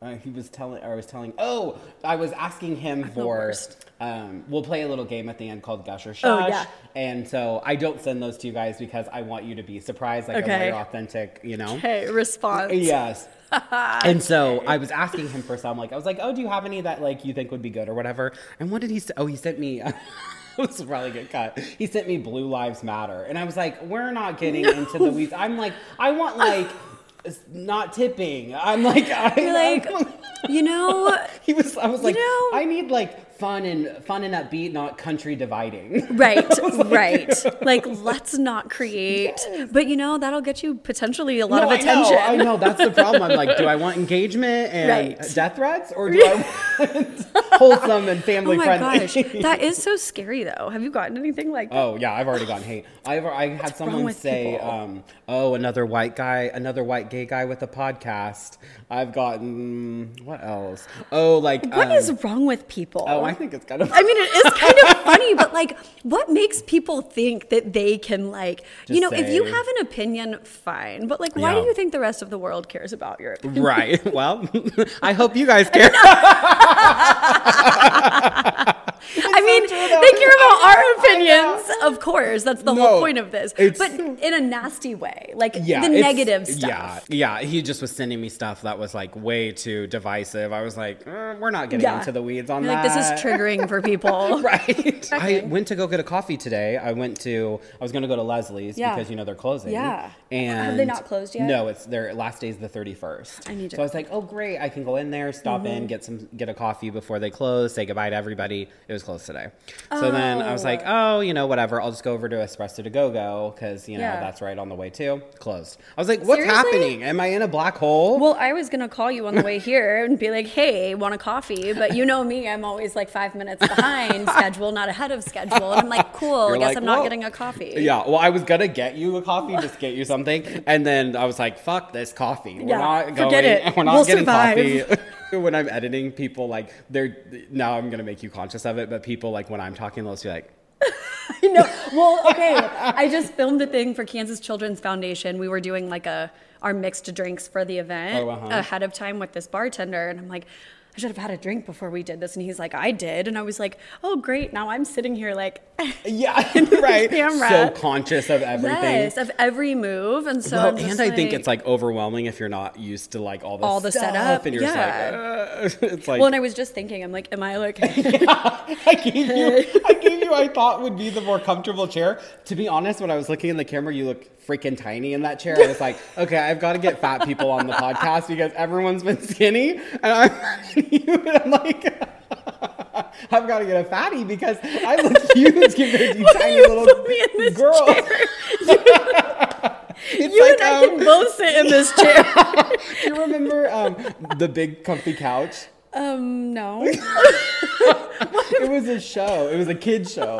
Uh, he was telling, or I was telling. Oh, I was asking him the for. Um, we'll play a little game at the end called Gush or Oh, Shush. yeah. And so I don't send those to you guys because I want you to be surprised, like a Okay. more authentic, you know. Okay, response. Yes. and so I was asking him for some, like I was like, "Oh, do you have any that like you think would be good or whatever?" And what did he say? Oh, he sent me. this is probably a good cut. He sent me Blue Lives Matter, and I was like, "We're not getting into the weeds." I'm like, I want like s- not tipping. I'm like, I, You're like, you know, he was. I was like, know- I need like fun and fun and upbeat, not country dividing. right, right. Like, let's not create. But you know, that'll get you potentially a lot No, of attention. I know, I know. That's the problem. I'm like, do I want engagement and Right. death threats, or do I want wholesome and Oh family my friendly? gosh, that is so scary though. Have you gotten anything like Oh yeah, I've already gotten hate. I've I had someone say, um, "Oh, another white guy, another white gay guy with a podcast." I've gotten what else? Oh, like What um, is wrong with people? Oh, I think it's kind of. I mean, it is kind of funny, but like, what makes people think that they can, like, you know, Just if you have an opinion, fine. But like, why Yeah. do you think the rest of the world cares about your opinion? Right. Well, I hope you guys care. I mean, they care about our opinions, of course. That's the No, whole point of this. But in a nasty way, like yeah, the negative stuff. Yeah, yeah. He just was sending me stuff that was like way too divisive. I was like, "Uh, we're not getting Yeah. into the weeds on You're that. like, this is triggering for people. right. I went to go get a coffee today. I went to. I was going to go to Leslie's Yeah. because you know they're closing. Yeah. And Have they not closed yet? No, it's their last day is the thirty first. I need to- Mm-hmm. So I was like, oh great, I can go in there, stop in, get some, get a coffee before they close, say goodbye to everybody. It was closed today. So then I was like, oh. oh, you know, whatever. I'll just go over to Espresso to Go Go because you know Yeah. that's right on the way too. Closed. I was like, what's Seriously? happening? Am I in a black hole? Well, I was gonna call you on the way here and be like, "Hey, want a coffee?" But you know me, I'm always like five minutes behind schedule, not ahead of schedule. And I'm like, "Cool, I You're guess like, I'm not "Well, getting a coffee." Yeah, well, I was gonna get you a coffee, just get you something, and then I was like, "Fuck this coffee. We're Yeah, not going. forget it. We're not We'll getting survive." coffee." when I'm editing, people like they're now I'm gonna make you conscious of it, but people like when I'm talking, they'll just be like, no. Well, okay. I just filmed a thing for Kansas Children's Foundation. We were doing like a our mixed drinks for the event Oh, uh-huh. ahead of time with this bartender, and I'm like. I should have had a drink before we did this. And he's like, I did. And I was like, oh, great. Now I'm sitting here like, "Yeah, right." So conscious of everything. yes, of every move. And so, Well, and I think it's like overwhelming if you're not used to like all the All the stuff, setup, and you're yeah. just like, uh, it's like Well, and I was just thinking, I'm like, am I like, I gave you, I gave you, I thought would be the more comfortable chair. To be honest, when I was looking in the camera, you look freaking tiny in that chair. I was like, okay, I've got to get fat people on the podcast because everyone's been skinny, and I'm, and I'm like. I've got to get a fatty because I look huge compared to you tiny little put me in this girl. You like, and I um, can both sit in this chair. do you remember um, the big comfy couch? Um, no. It was a show. It was a kid show.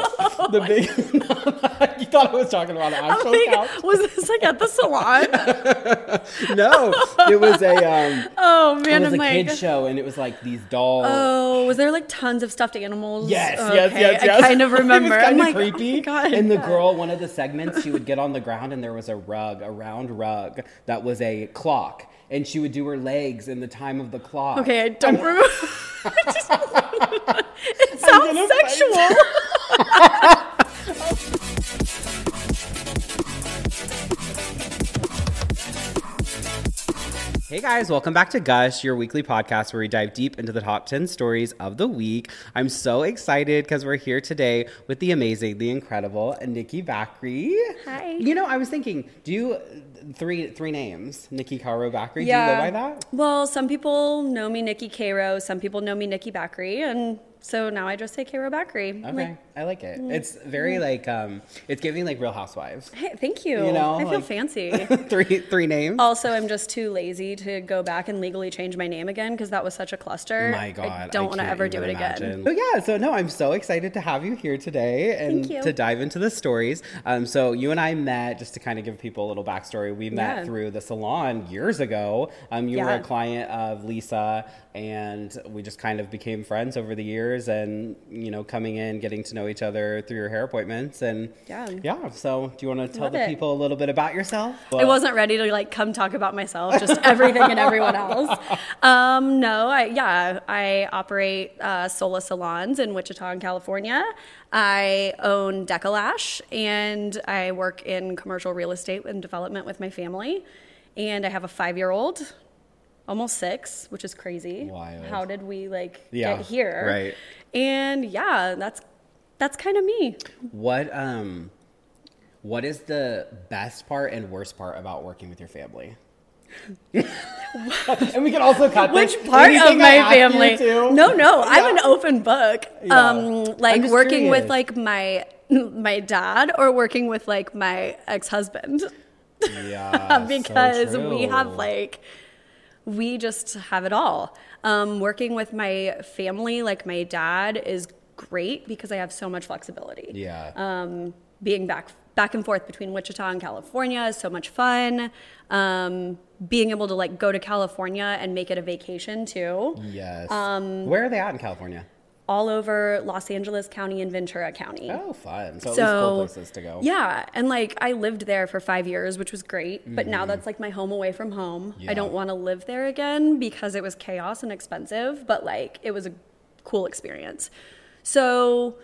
the big. you thought I was talking about an actual like, couch? was this like at the salon? No, it was a. Um, Oh man, it was I'm a like, kid show, and it was like these dolls. oh, was there like tons of stuffed animals? Yes, okay, yes, yes, yes. I kind of remember. it was I'm of like, creepy. Oh and the girl, one of the segments, she would get on the ground, and there was a rug, a round rug that was a clock, and she would do her legs in the time of the clock. Okay, I don't remember. It sounds sexual. Hey guys, welcome back to Gush, your weekly podcast where we dive deep into the top 10 stories of the week. I'm so excited because we're here today with the amazing, the incredible Niki Bakri. Hi. You know, I was thinking, do you three three names? Niki Caro Bakri, Yeah. do you go by that? Well, some people know me Niki Cairo, some people know me Niki Bakri, and so now I just say Cairo Bakri. Okay, like, I like it. It's very like um it's giving like Real Housewives. hey, thank you. You know, I feel like- fancy. three three names. Also, I'm just too lazy to go back and legally change my name again because that was such a cluster. My God, I don't want to ever do it imagine. again. So yeah, so no, I'm so excited to have you here today and to dive into the stories. Um, so you and I met just to kind of give people a little backstory. We met Yeah. through the salon years ago. Um, you were a client of Lisa, and we just kind of became friends over the years. And you know, coming in, getting to know each other through your hair appointments, and Yeah. yeah. So, do you want to tell Love the it. people a little bit about yourself? I wasn't ready to like come talk about myself, just everything and everyone else. Um, no, I, yeah, I operate uh, Sola salons in Wichita, in California. I own Decalash, and I work in commercial real estate and development with my family. And I have a five-year-old, almost six, which is crazy. Wild. How did we like Yeah, get here? right. And yeah, that's that's kind of me. What um, what is the best part and worst part about working with your family? and we can also cut Which this. part of Anything I my family? No, no, I'm an open book. Yeah. Um, like working with like my my dad or working with like my ex husband Yeah, because so we have like we just have it all. Um, working with my family, like my dad, is great because I have so much flexibility yeah. um, being back back and forth between Wichita and California is so much fun. Um, being able to like go to California and make it a vacation too, yes. um, Where are they at in California? all over Los Angeles County and Ventura County. Oh, fun. So, so cool places to go. yeah, and like I lived there for five years, which was great. But now that's like my home away from home. Mm-hmm. Yeah. I don't want to live there again because it was chaos and expensive. But like it was a cool experience. So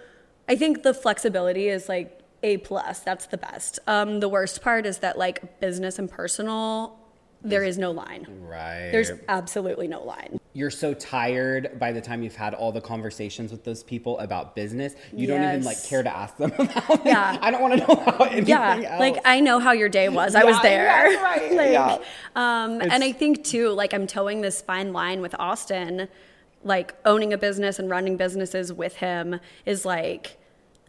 I think the flexibility is like a plus. That's the best. Um, the worst part is that like business and personal, there is no line. Right. There's absolutely no line. You're so tired by the time you've had all the conversations with those people about business. You don't even like care to ask them about it. Yeah. I don't want to know about anything yeah else. like i know how your day was i was there yeah, right, like yeah. um and i think too like i'm towing this fine line with austin like owning a business and running businesses with him is like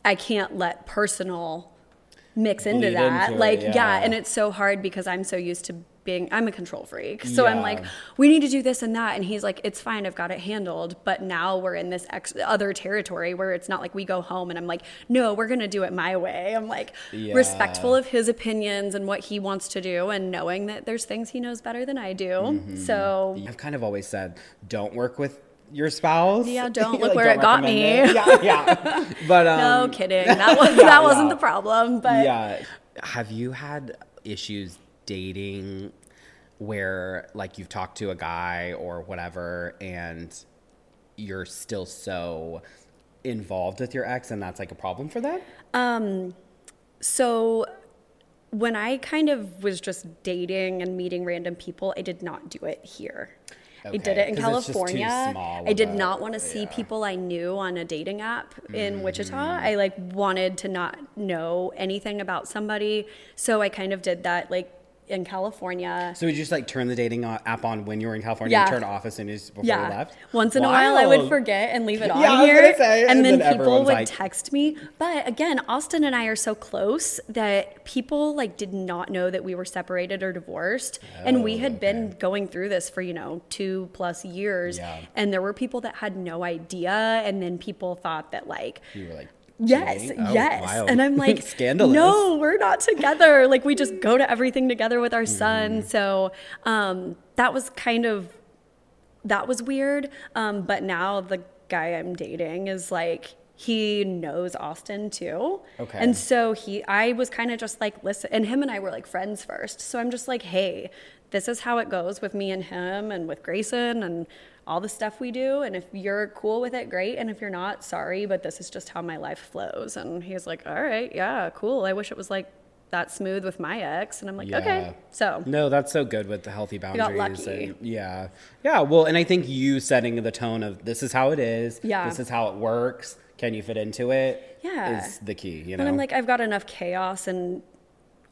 i can't let personal mix into Bleed that. into it, like yeah. yeah. and it's so hard because i'm so used to being i'm a control freak. So i'm like we need to do this and that. And he's like it's fine i've got it handled. But now we're in this ex- other territory where it's not like we go home and i'm like no we're gonna do it my way. I'm like Yeah. respectful of his opinions and what he wants to do and knowing that there's things he knows better than i do. Mm-hmm. so I've kind of always said, don't work with your spouse. Yeah, don't. Like, Look where it got me. it. Yeah, yeah. But um, no kidding that was yeah, that wasn't yeah. the problem but yeah. Have you had issues dating where like you've talked to a guy or whatever and you're still so involved with your ex and that's like a problem for them? So when I kind of was just dating and meeting random people, I did not do it here. I did it in 'cause it's just too California. small I did not want to see yeah. Mm-hmm. people I knew on a dating app in Wichita. I like wanted to not know anything about somebody. So I kind of did that like in California. So you just like turn the dating app on when you were in California Yeah. and turn it off as soon as before you left? Once in a while, I would forget and leave it on Yeah, here. say, and, and then, then people would like- text me. But again, Austin and I are so close that people like did not know that we were separated or divorced. and we Oh, had been going through this for, you know, two plus years. Yeah. And there were people that had no idea. And then people thought that like You were like, Yes. Oh, yes. wild. And I'm like, scandalous. No, we're not together. like we just go to everything together with our son. So um, that was kind of that was weird. Um, but now the guy I'm dating is like he knows Austin too. Okay. And so he I was kind of just like, listen and him and I were like friends first. So I'm just like, hey, this is how it goes with me and him and with Grayson and all the stuff we do. And if you're cool with it, great. And if you're not, sorry, but this is just how my life flows. And he's like, all right, yeah, cool. I wish it was like that smooth with my ex. And I'm like, Yeah. okay. So No, that's so good with the healthy boundaries. got lucky. And yeah. Yeah. Well, and I think you setting the tone of this is how it is. Yeah. This is how it works. Can you fit into it? Yeah. Is the key, you know? And I'm like, I've got enough chaos and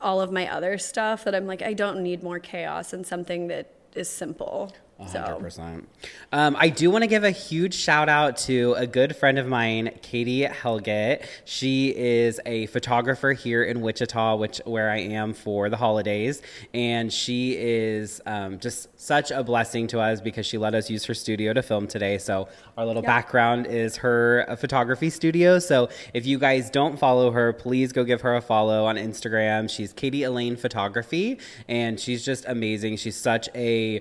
all of my other stuff that I'm like, I don't need more chaos and something that is simple. Hundred percent. Um, I do want to give a huge shout out to a good friend of mine, Katy Helget. She is a photographer here in Wichita, which where I am for the holidays, and she is um, just such a blessing to us because she let us use her studio to film today. So our little Yep. background is her uh, photography studio. So if you guys don't follow her, please go give her a follow on Instagram. She's Katy Elaine Photography, and she's just amazing. She's such a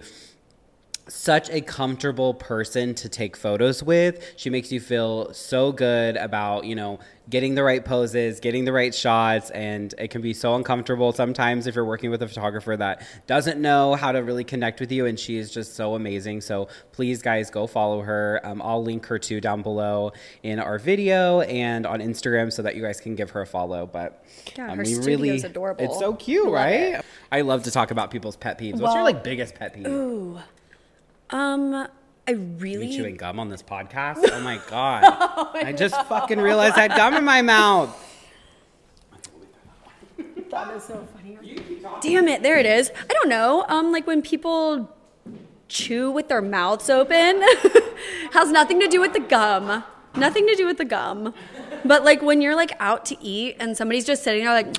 such a comfortable person to take photos with. She makes you feel so good about, you know, getting the right poses, getting the right shots, and it can be so uncomfortable sometimes if you're working with a photographer that doesn't know how to really connect with you, and she is just so amazing. So please, guys, go follow her. Um, I'll link her too down below in our video and on Instagram so that you guys can give her a follow. But Yeah, um, her we really, adorable. it's so cute, Love right? it. I love to talk about people's pet peeves. What's your like biggest pet peeve? Um, I You really chewing gum on this podcast? Oh my god! I just fucking realized I had gum in my mouth. That is so funny. Damn it, there it is. I don't know. Um, like when people chew with their mouths open, has nothing to do with the gum. Nothing to do with the gum. But like when you're like out to eat and somebody's just sitting there like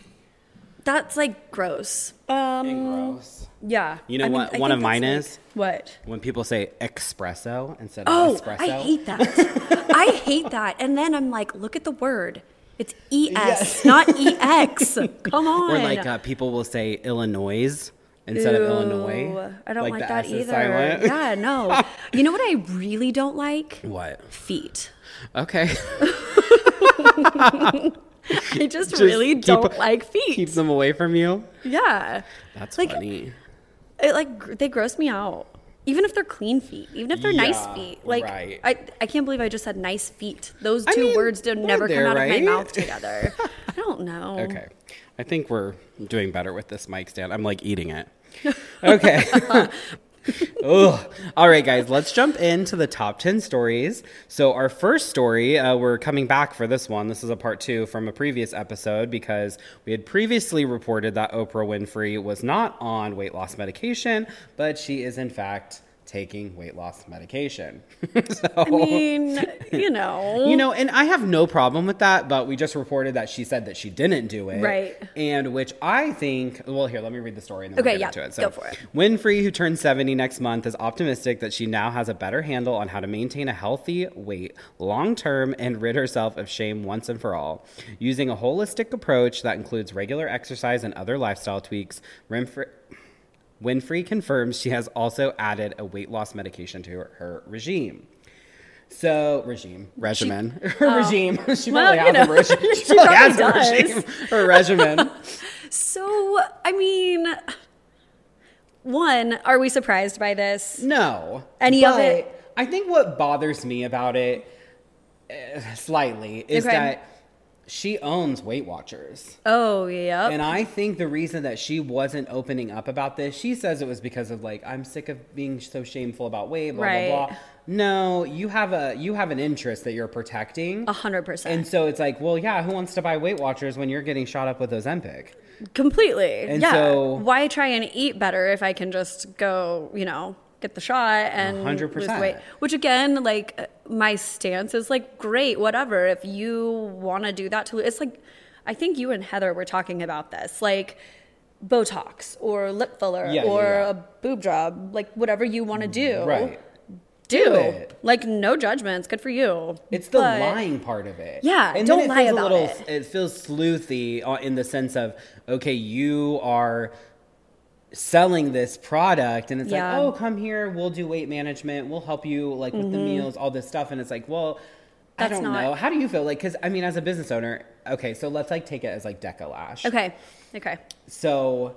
that's like gross. Um Gross. Yeah. You know I mean, what I one of mine that's, is? What? When people say espresso instead Oh, of espresso. I hate that. I hate that. And then I'm like, look at the word. It's ES, Yes. not EX. Come on. Or like uh, people will say Illinois instead of Illinois. I don't like, the that either. Yeah, no. you know what I really don't like? What? Feet. Okay. I just, Just really don't like feet. Keep them away from you. yeah. That's Like, funny. It like they gross me out. Even if they're clean feet, even if they're nice feet. Like right. I, I can't believe I just said nice feet. Those I two mean, words did never there, come out right? of my mouth together. I don't know. Okay. I think we're doing better with this mic stand. I'm like eating it. Okay. Ugh. All right, guys, let's jump into the top 10 stories. So, our first story, uh, we're coming back for this one. This is a part two from a previous episode because we had previously reported that Oprah Winfrey was not on weight loss medication, but she is, in fact, taking weight loss medication. so, I mean, you know. you know, and I have no problem with that, but we just reported that she said that she didn't do it. Right. And which I think, well, here, let me read the story and then Okay, we'll get yeah, into it. So, go for it. Winfrey, who turns 70 next month, is optimistic that she now has a better handle on how to maintain a healthy weight long term and rid herself of shame once and for all. Using a holistic approach that includes regular exercise and other lifestyle tweaks, Winfrey. Winfrey confirms she has also added a weight loss medication to her, her regime. So regime, regimen, her regime. She Well, probably has know, a regime. She, she probably has a regime, her regimen. So, I mean, one, are we surprised by this? No, Any of it? I think what bothers me about it, uh, slightly, is Okay. that she owns Weight Watchers. Oh, yep. And I think the reason that she wasn't opening up about this, she says it was because of like I'm sick of being so shameful about weight, blah Right. blah blah. No, you have a you have an interest that you're protecting. A hundred percent. And so it's like, well, yeah, who wants to buy Weight Watchers when you're getting shot up with those Ozempic? Completely. And yeah. so- why try and eat better if I can just go, you know, get the shot and hundred lose percent. weight? Which again, like my stance is like, great, whatever. If you want to do that, to it's like, I think you and Heather were talking about this, like. Botox or lip filler Yeah, or yeah. a boob job, like whatever you want to do, Right. do. Do it. Like no judgments, good for you. It's the But- lying part of it. Yeah, and don't it lie feels about a little, it. It feels sleuthy uh, in the sense of, okay, you are selling this product, and it's Yeah. like, oh, come here, we'll do weight management, we'll help you like with the meals, all this stuff, and it's like, well. I Mm-hmm. Don't not- know. How do you feel? Like, because I mean, as a business owner, okay, so let's like take it as like Deca Lash. Okay, okay. So,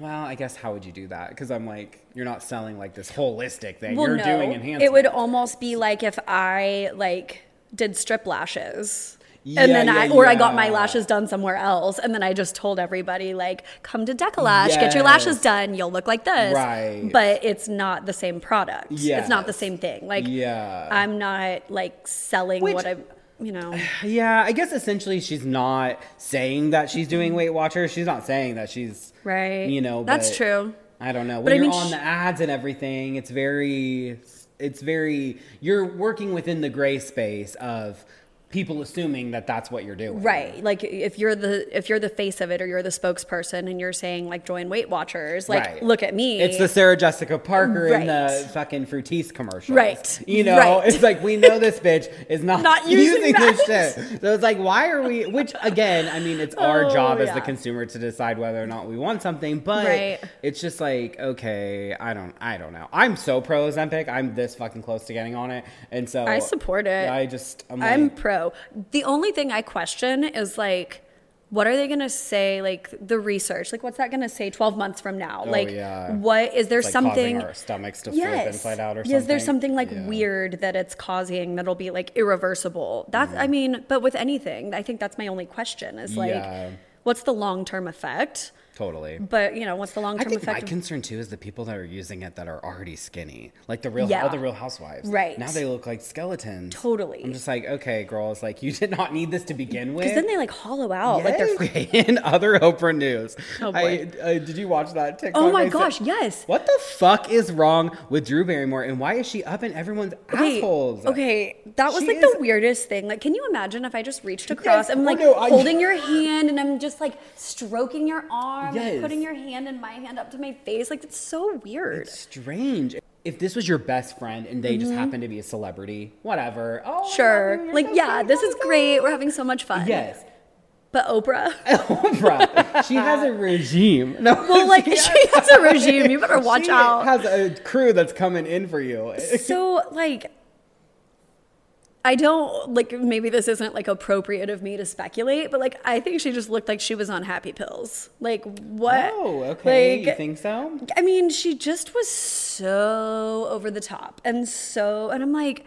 well, I guess how would you do that? Because I'm like, you're not selling like this holistic thing. you're doing enhancement. It would almost be like if I like did strip lashes. Yeah, and then yeah, I, or I got my lashes done somewhere else, and then I just told everybody like, "Come to Decalash, get your lashes done. You'll look like this." Right. But it's not the same product. It's not the same thing. Like, Yeah. I'm not like selling Which- what I'm. you know. Yeah, I guess essentially she's not saying that she's doing Weight Watchers. She's not saying that she's Right. You know, That's but true. I don't know. When But I you're mean, on the ads and everything, it's very, it's very. You're working within the gray space of people assuming that that's what you're doing. Right. Like if you're the if you're the face of it or you're the spokesperson and you're saying like join Weight Watchers, like Right. look at me. It's the Sarah Jessica Parker in the fucking Fruitiste commercial Right. You know, Right. it's like we know this bitch is not, Not using, using this shit. So it's like, why are we? Which again, I mean, it's our Oh, job as the consumer to decide whether or not we want something. But Right. it's just like, okay, I don't, I don't know. I'm so pro Ozempic. I'm this fucking close to getting on it, and so I support it. I just, I'm, I'm like, The only thing I question is like, what are they going to say? Like the research, like what's that going to say 12 months from now? Oh, like, yeah. what is there like something? our stomachs to flip inside out or something. Yes, there's something like Yeah. weird that it's causing that'll be like irreversible. That's, I mm-hmm. mean, but with anything, I think that's my only question is like, Yeah. what's the long term effect? Totally. But you know, what's the long I term think my of- concern too is the people that are using it that are already skinny, like the real Yeah. all the Real Housewives. Right. now, they look like skeletons. Totally. I'm just like, okay, girls, like you did not need this to begin with. Because then they like hollow out, like they're. Yes. in other Oprah news. Oh, I, boy. uh, did you watch that TikTok? Oh my I said- gosh, yes. What the fuck is wrong with Drew Barrymore, and why is she up in everyone's Okay, assholes? okay, that was She like is- the weirdest thing. Like, can you imagine if I just reached across? Yes, I'm oh like no, I- holding your hand and I'm just like stroking your arm Yes. and putting your hand and my hand up to my face. Like, it's so weird. It's Strange. If this was your best friend and they just happened to be a celebrity, whatever. Oh, Mm-hmm. sure. Like, so yeah, this is great. We're having so much fun. Yes. But Oprah, Oprah. She has a regime. No, well, like, she has a regime. You better watch she out. has a crew that's coming in for you. so like I don't like maybe this isn't like appropriate of me to speculate, but like I think she just looked like she was on happy pills. Like what? Oh, okay. Like, you think so? I mean, she just was so over the top and so, and I'm like,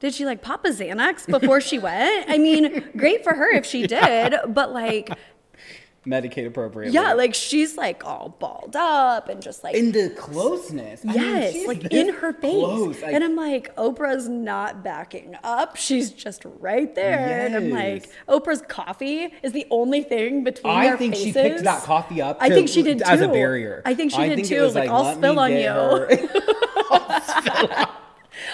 did she like pop a Xanax before she went? I mean, great for her if she did, but like, Medicate appropriately. yeah, like she's like all balled up and just like, in the closeness. I mean, yes, she's like in her face. close. Like, and I'm like, Oprah's not backing up. She's just right there. Yes. And I'm like, Oprah's coffee is the only thing between I think she faces. picked that coffee up. I think she did too. as a barrier. I think she did it too. was Like, I'll spill on you. her-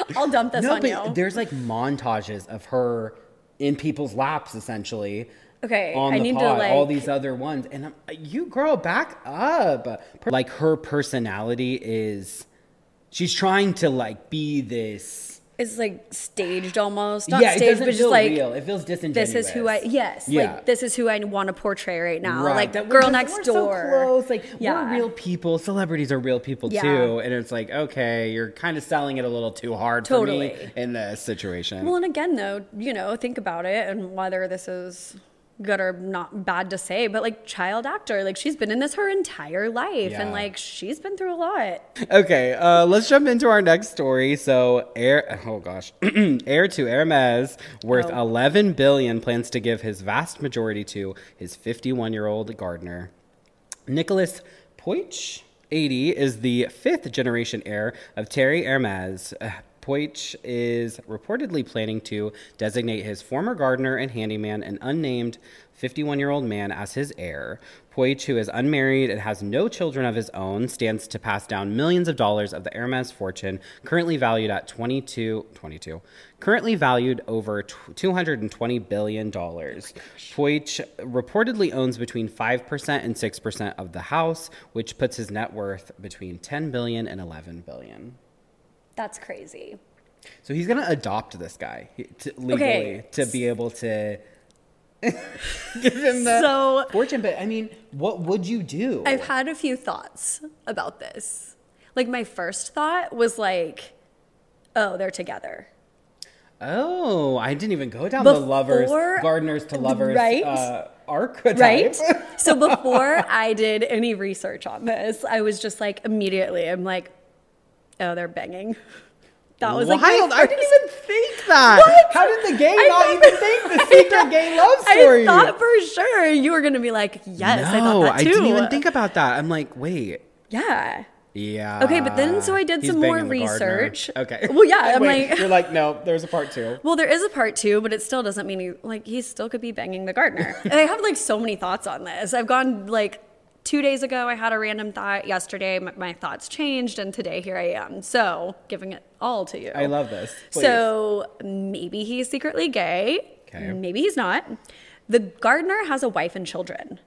I'll dump this no, on but you. there's like montages of her in people's laps, essentially. Okay, on I the need to, like all these other ones, and I'm, you girl, back up. Like her personality is, she's trying to like be this. It's like staged almost. Not yeah, it staged, but just feel like real. It feels disingenuous. this is who I yes, Yeah. like this is who I want to portray right now. Right. Like that girl just- next we're door. So close. Like Yeah. we're real people. Celebrities are real people Yeah. too. And it's like, okay, you're kind of selling it a little too hard Totally. for me in this situation. Well, and again, though, you know, think about it and whether this is good or not bad to say, but like child actor, like she's been in this her entire life Yeah. and like she's been through a lot. okay, uh, let's jump into our next story. So, Air, oh gosh, Heir to Hermes, worth Oh. 11 billion, plans to give his vast majority to his 51 year old gardener. Nicholas Puech, 80, is the fifth generation heir of Thierry Hermes. Puech is reportedly planning to designate his former gardener and handyman, an unnamed 51 year old man, as his heir. Puech, who is unmarried and has no children of his own, stands to pass down millions of dollars of the Hermes fortune, currently valued at 22, 22 currently valued over $220 billion. Oh Puech reportedly owns between 5% and 6% of the house, which puts his net worth between 10 billion and 11 billion. That's crazy. So he's going to adopt this guy to, legally Okay. to be able to give him the So- fortune. But I mean, what would you do? I've had a few thoughts about this. Like my first thought was like, oh, they're together. oh, I didn't even go down the lovers, gardeners to lovers Right? uh, archetype. Right? so before I did any research on this, I was just like immediately, I'm like, oh, they're banging. That was like my I didn't even think that. What? How did the gay I not even think the secret gay love story? I thought for sure you were gonna be like, yes, I thought no, that I didn't even think about that. I'm like, wait. Yeah. Yeah. Okay, but then so I did He's some more gardener. research. Okay. Well, yeah, I'm Wait, like- you're like, no, there's a part two. Well, there is a part two, but it still doesn't mean he like he still could be banging the gardener. And I have like so many thoughts on this. I've gone like two days ago I had a random thought. Yesterday my, my thoughts changed, and today here I am. So giving it all to you. I love this. Please. So maybe he's secretly gay. Okay. Maybe he's not. The gardener has a wife and children.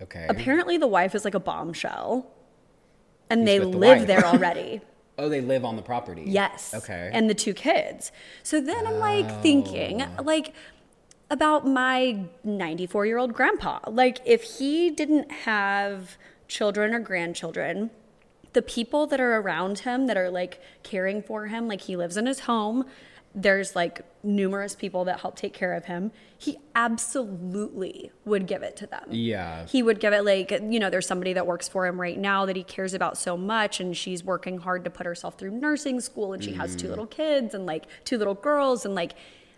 okay. Apparently, the wife is like a bombshell, and He's they the live wife. there already. Oh, they live on the property. Yes. Okay. And the two kids. So then I'm like thinking, oh. like, about my 94 year old grandpa. Like, if he didn't have children or grandchildren, the people that are around him that are like caring for him, like, he lives in his home. There's like numerous people that help take care of him. He absolutely would give it to them yeah. he would give it like you know there's somebody that works for him right now that he cares about so much and she's working hard to put herself through nursing school and she has Mm. two little kids and like two little girls and like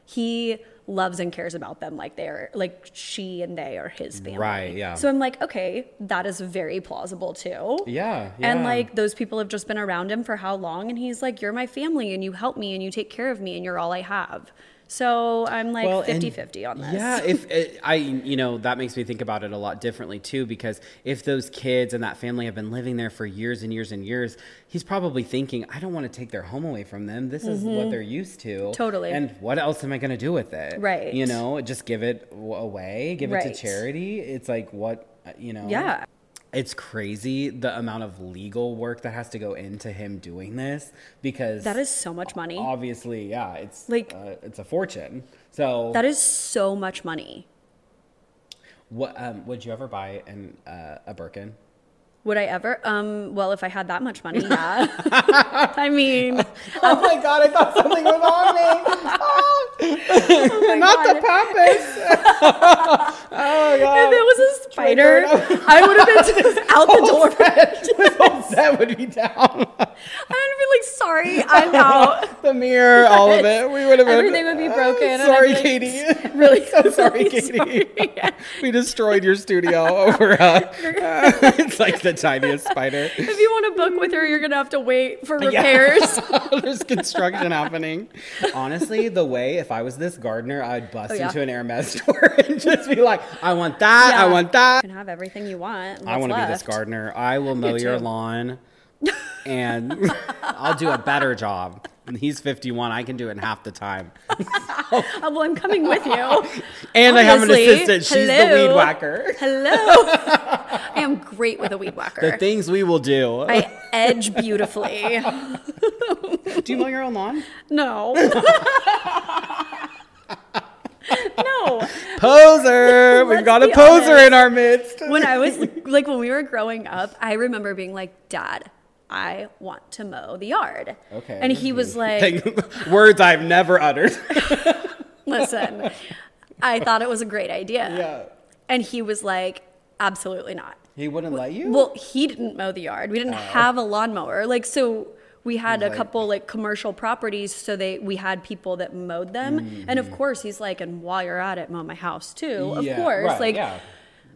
he loves and cares about them like they're like she and they are his family Right, yeah. so i'm like okay that is very plausible too Yeah. and like those people have just been around him for how long and he's like you're my family and you help me and you take care of me and you're all i have so i'm like Well, 50-50 on this Yeah, if it, I, you know, that makes me think about it a lot differently too. Because if those kids and that family have been living there for years and years and years, he's probably thinking, I don't want to take their home away from them. This is what they're used to. Mm-hmm. Totally. And what else am I going to do with it? Right. You know, just give it away, give it to charity. It's like what uh, you know. yeah It's crazy the amount of legal work that has to go into him doing this because that is so much money obviously, yeah, it's Like- uh, it's a fortune. So that is so much money What um, would you ever buy an uh, a Birkin? Would I ever? Um, well, if I had that much money, yeah. I mean, Oh my god! I thought something was on me. oh Not God. the pampas. oh god! If it was a spider, I would have been out the door. set would be down. I would have been like, sorry, I'm out. the mirror, all of it. We would have been. Everything would be broken, I'd Sorry, like, Katy. Really, so sorry, really Katy. sorry. we destroyed your studio over. Uh, it's like the tiniest spider. If you want to book with her, you're gonna have to wait for Yeah. repairs. There's construction happening. Honestly, the way if I was this gardener, I'd bust Oh, yeah. into an Hermes store and just be like, "I want that. I want that. You can have everything you want. I want to be this gardener. I will mow You your lawn, and I'll do a better job." And he's 51. I can do it in half the time. Oh, well, I'm coming with you. And I have an assistant. She's the Hello. weed whacker. Hello. I am great with a weed whacker. The things we will do. I edge beautifully. do you mow your own lawn? No. no. Poser. We've got a poser honest. in our midst. When I was like when we were growing up, I remember being like, "Dad, I want to mow the yard." Okay. And he was like, words I've never uttered. "Listen, I thought it was a great idea." Yeah. And he was like, "Absolutely not." He wouldn't let you. Well, he didn't mow the yard. We didn't oh. have a lawnmower. Like so we had a Oh. couple like commercial properties so they we had people that mowed them. Mm. And of course he's like, and while you're at it, mow my house too. Of. Yeah, course. right, like yeah.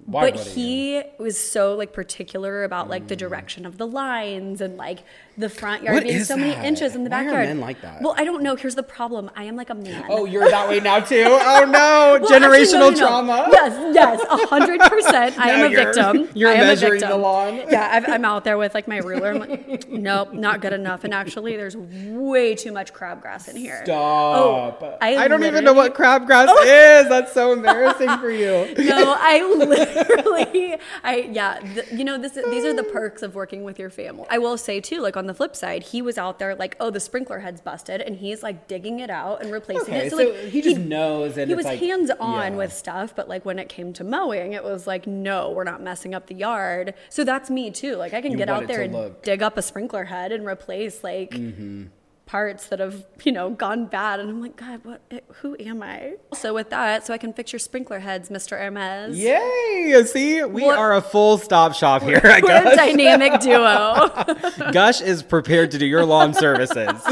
Why but he was so like particular about like the direction of the lines and like the front yard What being is so many inches in the Why are backyard. men like that? Well, I don't know. Here's the problem. I am like a man. Oh, you're that way now too. Oh no, Well, actually, generational no, no, no. trauma. Yes, yes, a hundred percent. I am a you're- victim. you're I am a measuring the victim. lawn. Yeah, I've, I'm out there with like my ruler. I'm like, nope, not good enough. And actually, there's way too much crabgrass in here. Stop. Oh, I, I don't even know what crabgrass is. That's so embarrassing for you. No, I literally, I yeah, th- you know this. These are the perks of working with your family. I will say too, like on the flip side, he was out there like, oh, the sprinkler head's busted, and he's like digging it out and replacing Okay, it. so, like he just knows, and he was like, hands on yeah. with stuff, but like when it came to mowing, it was like, no, we're not messing up the yard. So that's me too. Like I can You get out there and look- Mm-hmm. dig up a sprinkler head and replace like parts that have you know gone bad. And I'm like, God, what? Who am I? So with that, so I can fix your sprinkler heads, Mr. Hermes. Yay! See, we What- are a full stop shop here. I We're a dynamic duo. Gush is prepared to do your lawn services.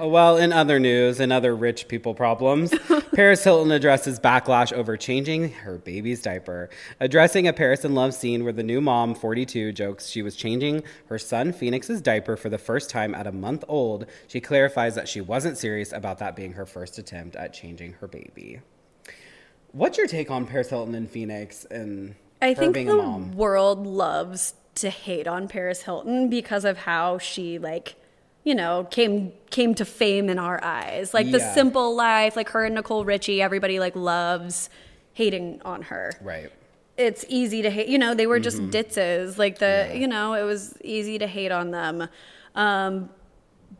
Uh, well, in other news and other rich people problems, Paris Hilton addresses backlash over changing her baby's diaper. Addressing a Paris in Love scene where the new mom, 42, jokes she was changing her son Phoenix's diaper for the first time at a month old, she clarifies that she wasn't serious about that being her first attempt at changing her baby. What's your take on Paris Hilton and Phoenix and I her think being the a mom. world loves to hate on Paris Hilton because of how she like you know came came to fame in our eyes. Like the simple life, like her and Nicole Richie, everybody like loves hating on her. Right. It's easy to hate. You know, they were just Mm-hmm. ditzes. Like the you know, it was easy to hate on them. Um,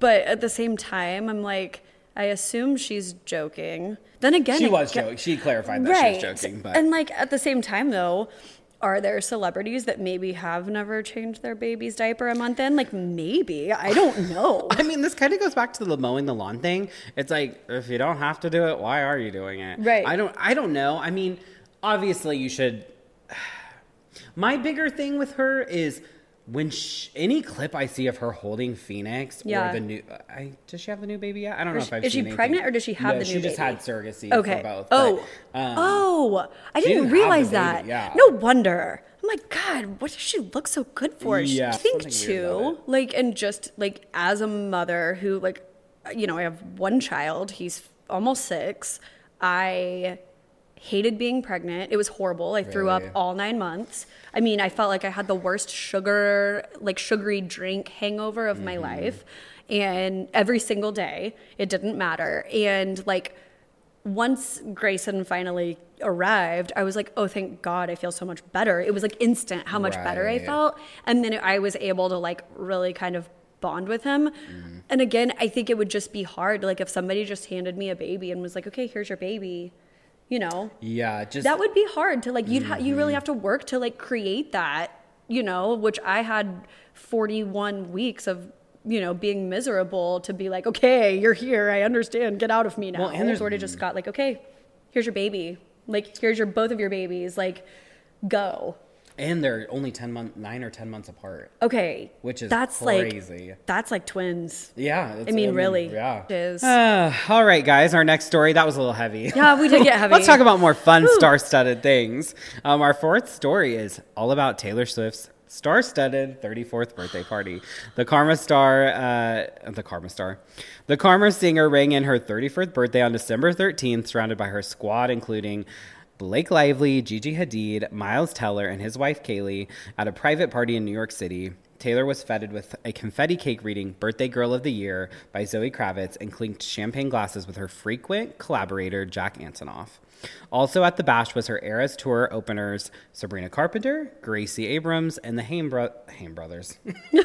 but at the same time, I'm like, I assume she's joking. Then again, She was joking. She clarified that she was joking, but and like at the same time though, are there celebrities that maybe have never changed their baby's diaper a month in? Like maybe. I don't know. I mean, this kind of goes back to the mowing the lawn thing. It's like if you don't have to do it, why are you doing it? Right. I don't. I don't know. I mean, obviously you should. My bigger thing with her is when sh- any clip I see of her holding Phoenix Yeah. or the new. I does she have the new baby yet? I don't know Is if I've is she anything. pregnant or does she have No, the new? She just baby? had surrogacy Okay. for both. oh. but, um, oh. I didn't didn't realize that. yeah. No wonder. I'm like, God, what does she look so good for? Yeah, I think something weird about too, like, and just like as a mother who, like, you know, I have one child. He's almost six. I hated being pregnant. It was horrible. I threw up all nine months. I mean, I felt like I had the worst sugar, like sugary drink hangover of Mm-hmm. my life. And every single day, it didn't matter. And like, once Grayson finally arrived, I was like, oh, thank God, I feel so much better. It was like instant how much better I felt. And then I was able to like really kind of bond with him. Mm-hmm. And again, I think it would just be hard. Like, if somebody just handed me a baby and was like, okay, here's your baby, you know, yeah, just that would be hard to like, you'd ha- you Mm-hmm. really have to work to like create that, you know, which I had 41 weeks of. You know, being miserable to be like, okay, you're here. I understand. Get out of me now. Well, and there's- sort of just got like, okay, here's your baby. Like, here's your both of your babies. Like, go. And they're only ten month, nine or ten months apart. Okay, Which is that's crazy. like that's like twins. Yeah, I it's- mean, really, yeah. it is. Uh, all right, guys. Our next story that was a little heavy. yeah, we did get heavy. Let's talk about more fun star-studded things. Um, our fourth story is all about Taylor Swift's star-studded 34th birthday party. The Karma Star, uh, the Karma Star, the Karma singer rang in her 34th birthday on December 13th, surrounded by her squad, including. Blake Lively, Gigi Hadid, Miles Teller, and his wife Keleigh at a private party in New York City. Taylor was feted with a confetti cake reading Birthday Girl of the Year by Zoe Kravitz and clinked champagne glasses with her frequent collaborator, Jack Antonoff. Also at the bash was her Eras Tour openers, Sabrina Carpenter, Gracie Abrams, and the Haim, bro- Haim brothers.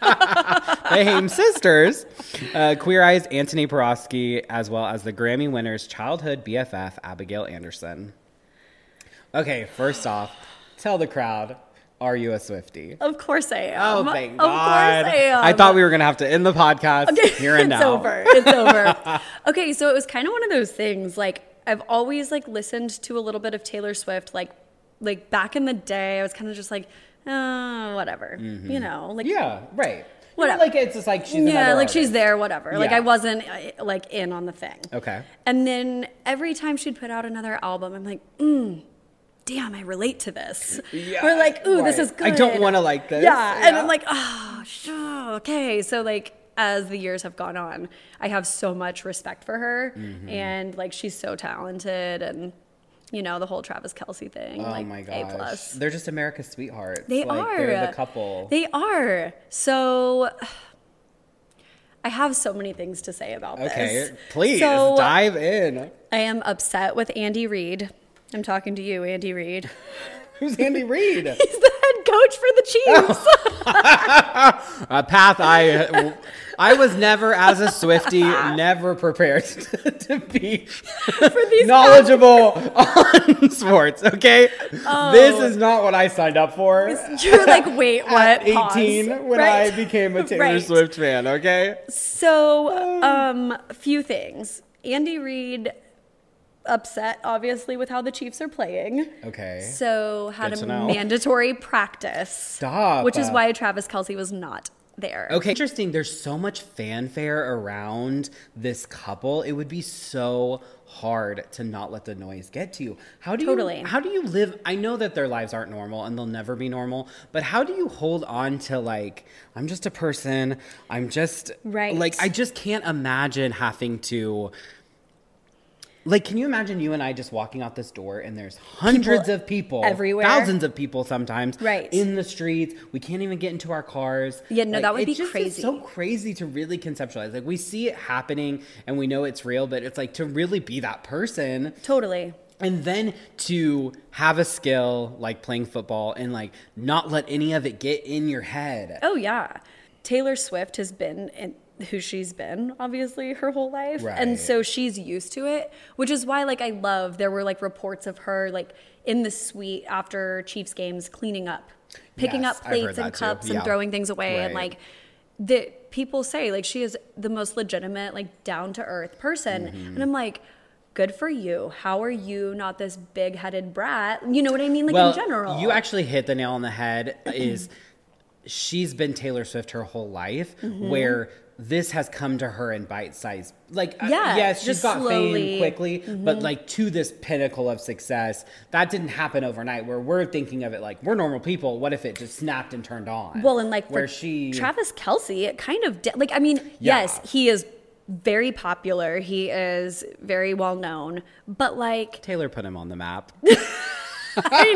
the Haim sisters, uh, Queer Eyes Antoni Porowski, as well as the Grammy winner's childhood BFF, Abigail Anderson. Okay, first off, tell the crowd, are you a Swifty? Of course I am. Oh, thank of God. course I am. I thought we were going to have to end the podcast Okay, here and it's now. over. It's over. okay, so it was kind of one of those things. Like I've always like listened to a little bit of Taylor Swift. Like like back in the day, I was kind of just like, uh, whatever. You know, like Mm-hmm. Yeah, right. Whatever. Like it's just like she's yeah, like she's there, whatever. Like I wasn't uh, like in on the thing. Okay. And then every time she'd put out another album, I'm like, mm, damn, I relate to this. Yeah, Or like, ooh, this is good. I don't wanna like this. Yeah. And I'm like, oh, sure, okay. So like as the years have gone on, I have so much respect for her. Mm-hmm. And like she's so talented and you know, the whole Travis Kelce thing. Oh like my A gosh. plus. They're just America's sweethearts. They like, are. They're the couple. They are. So I have so many things to say about okay, this. Okay, please So, dive in. I am upset with Andy Reid. I'm talking to you, Andy Reid. Who's Andy Reid? He's the head coach for the Chiefs. a path I I was never as a Swifty never prepared to be knowledgeable on sports. Okay, this is not what I signed up for. You're like, wait, what? At Pause. 18 when Right. I became a Taylor Right. Swift fan, okay? So, um, a few things. Andy Reid upset, obviously, with how the Chiefs are playing. Okay. So had Good a mandatory practice. Stop. Which is why Travis Kelce was not there. Okay, interesting. There's so much fanfare around this couple. It would be so hard to not let the noise get to you. How do you Totally. how do you live I know that their lives aren't normal and they'll never be normal, but how do you hold on to like I'm just a person. I'm just Right. like I just can't imagine having to Like, can you imagine you and I just walking out this door and there's hundreds of people everywhere. thousands of people sometimes, Right. in the streets. We can't even get into our cars. Yeah, no, that would be crazy. so crazy to really conceptualize. Like, we see it happening and we know it's real, but it's like to really be that person Totally. and then to have a skill like playing football and like not let any of it get in your head. Oh yeah. Taylor Swift has been in who she's been obviously her whole life Right. and so she's used to it which is why like i love there were like reports of her like in the suite after chiefs games cleaning up picking Yes, up plates and cups Yeah. and throwing things away and like the people say like she is the most legitimate like down to earth person Mm-hmm. and i'm like good for you how are you not this big-headed brat you know what i mean like well, in general you actually hit the nail on the head. Is she's been Taylor Swift her whole life, Mm-hmm. where this has come to her in bite size. Like, uh, Yeah, yes, she's got slowly. Mm-hmm. fame quickly, but like to this pinnacle of success, that didn't happen overnight. Where we're thinking of it like we're normal people. What if it just snapped and turned on? Well, and like where she Travis Kelce, it kind of di- like I mean, Yeah. yes, he is very popular. He is very well known, but like Taylor put him on the map. I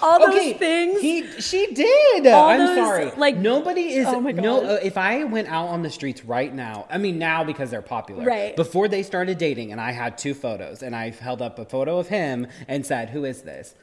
know all those things. He she did. All I'm those, sorry. like- nobody is. Oh my No, God. uh, if I went out on the streets right now, I mean now because they're popular. Right. Before they started dating, and I had two photos, and I held up a photo of him and said, "Who is this?"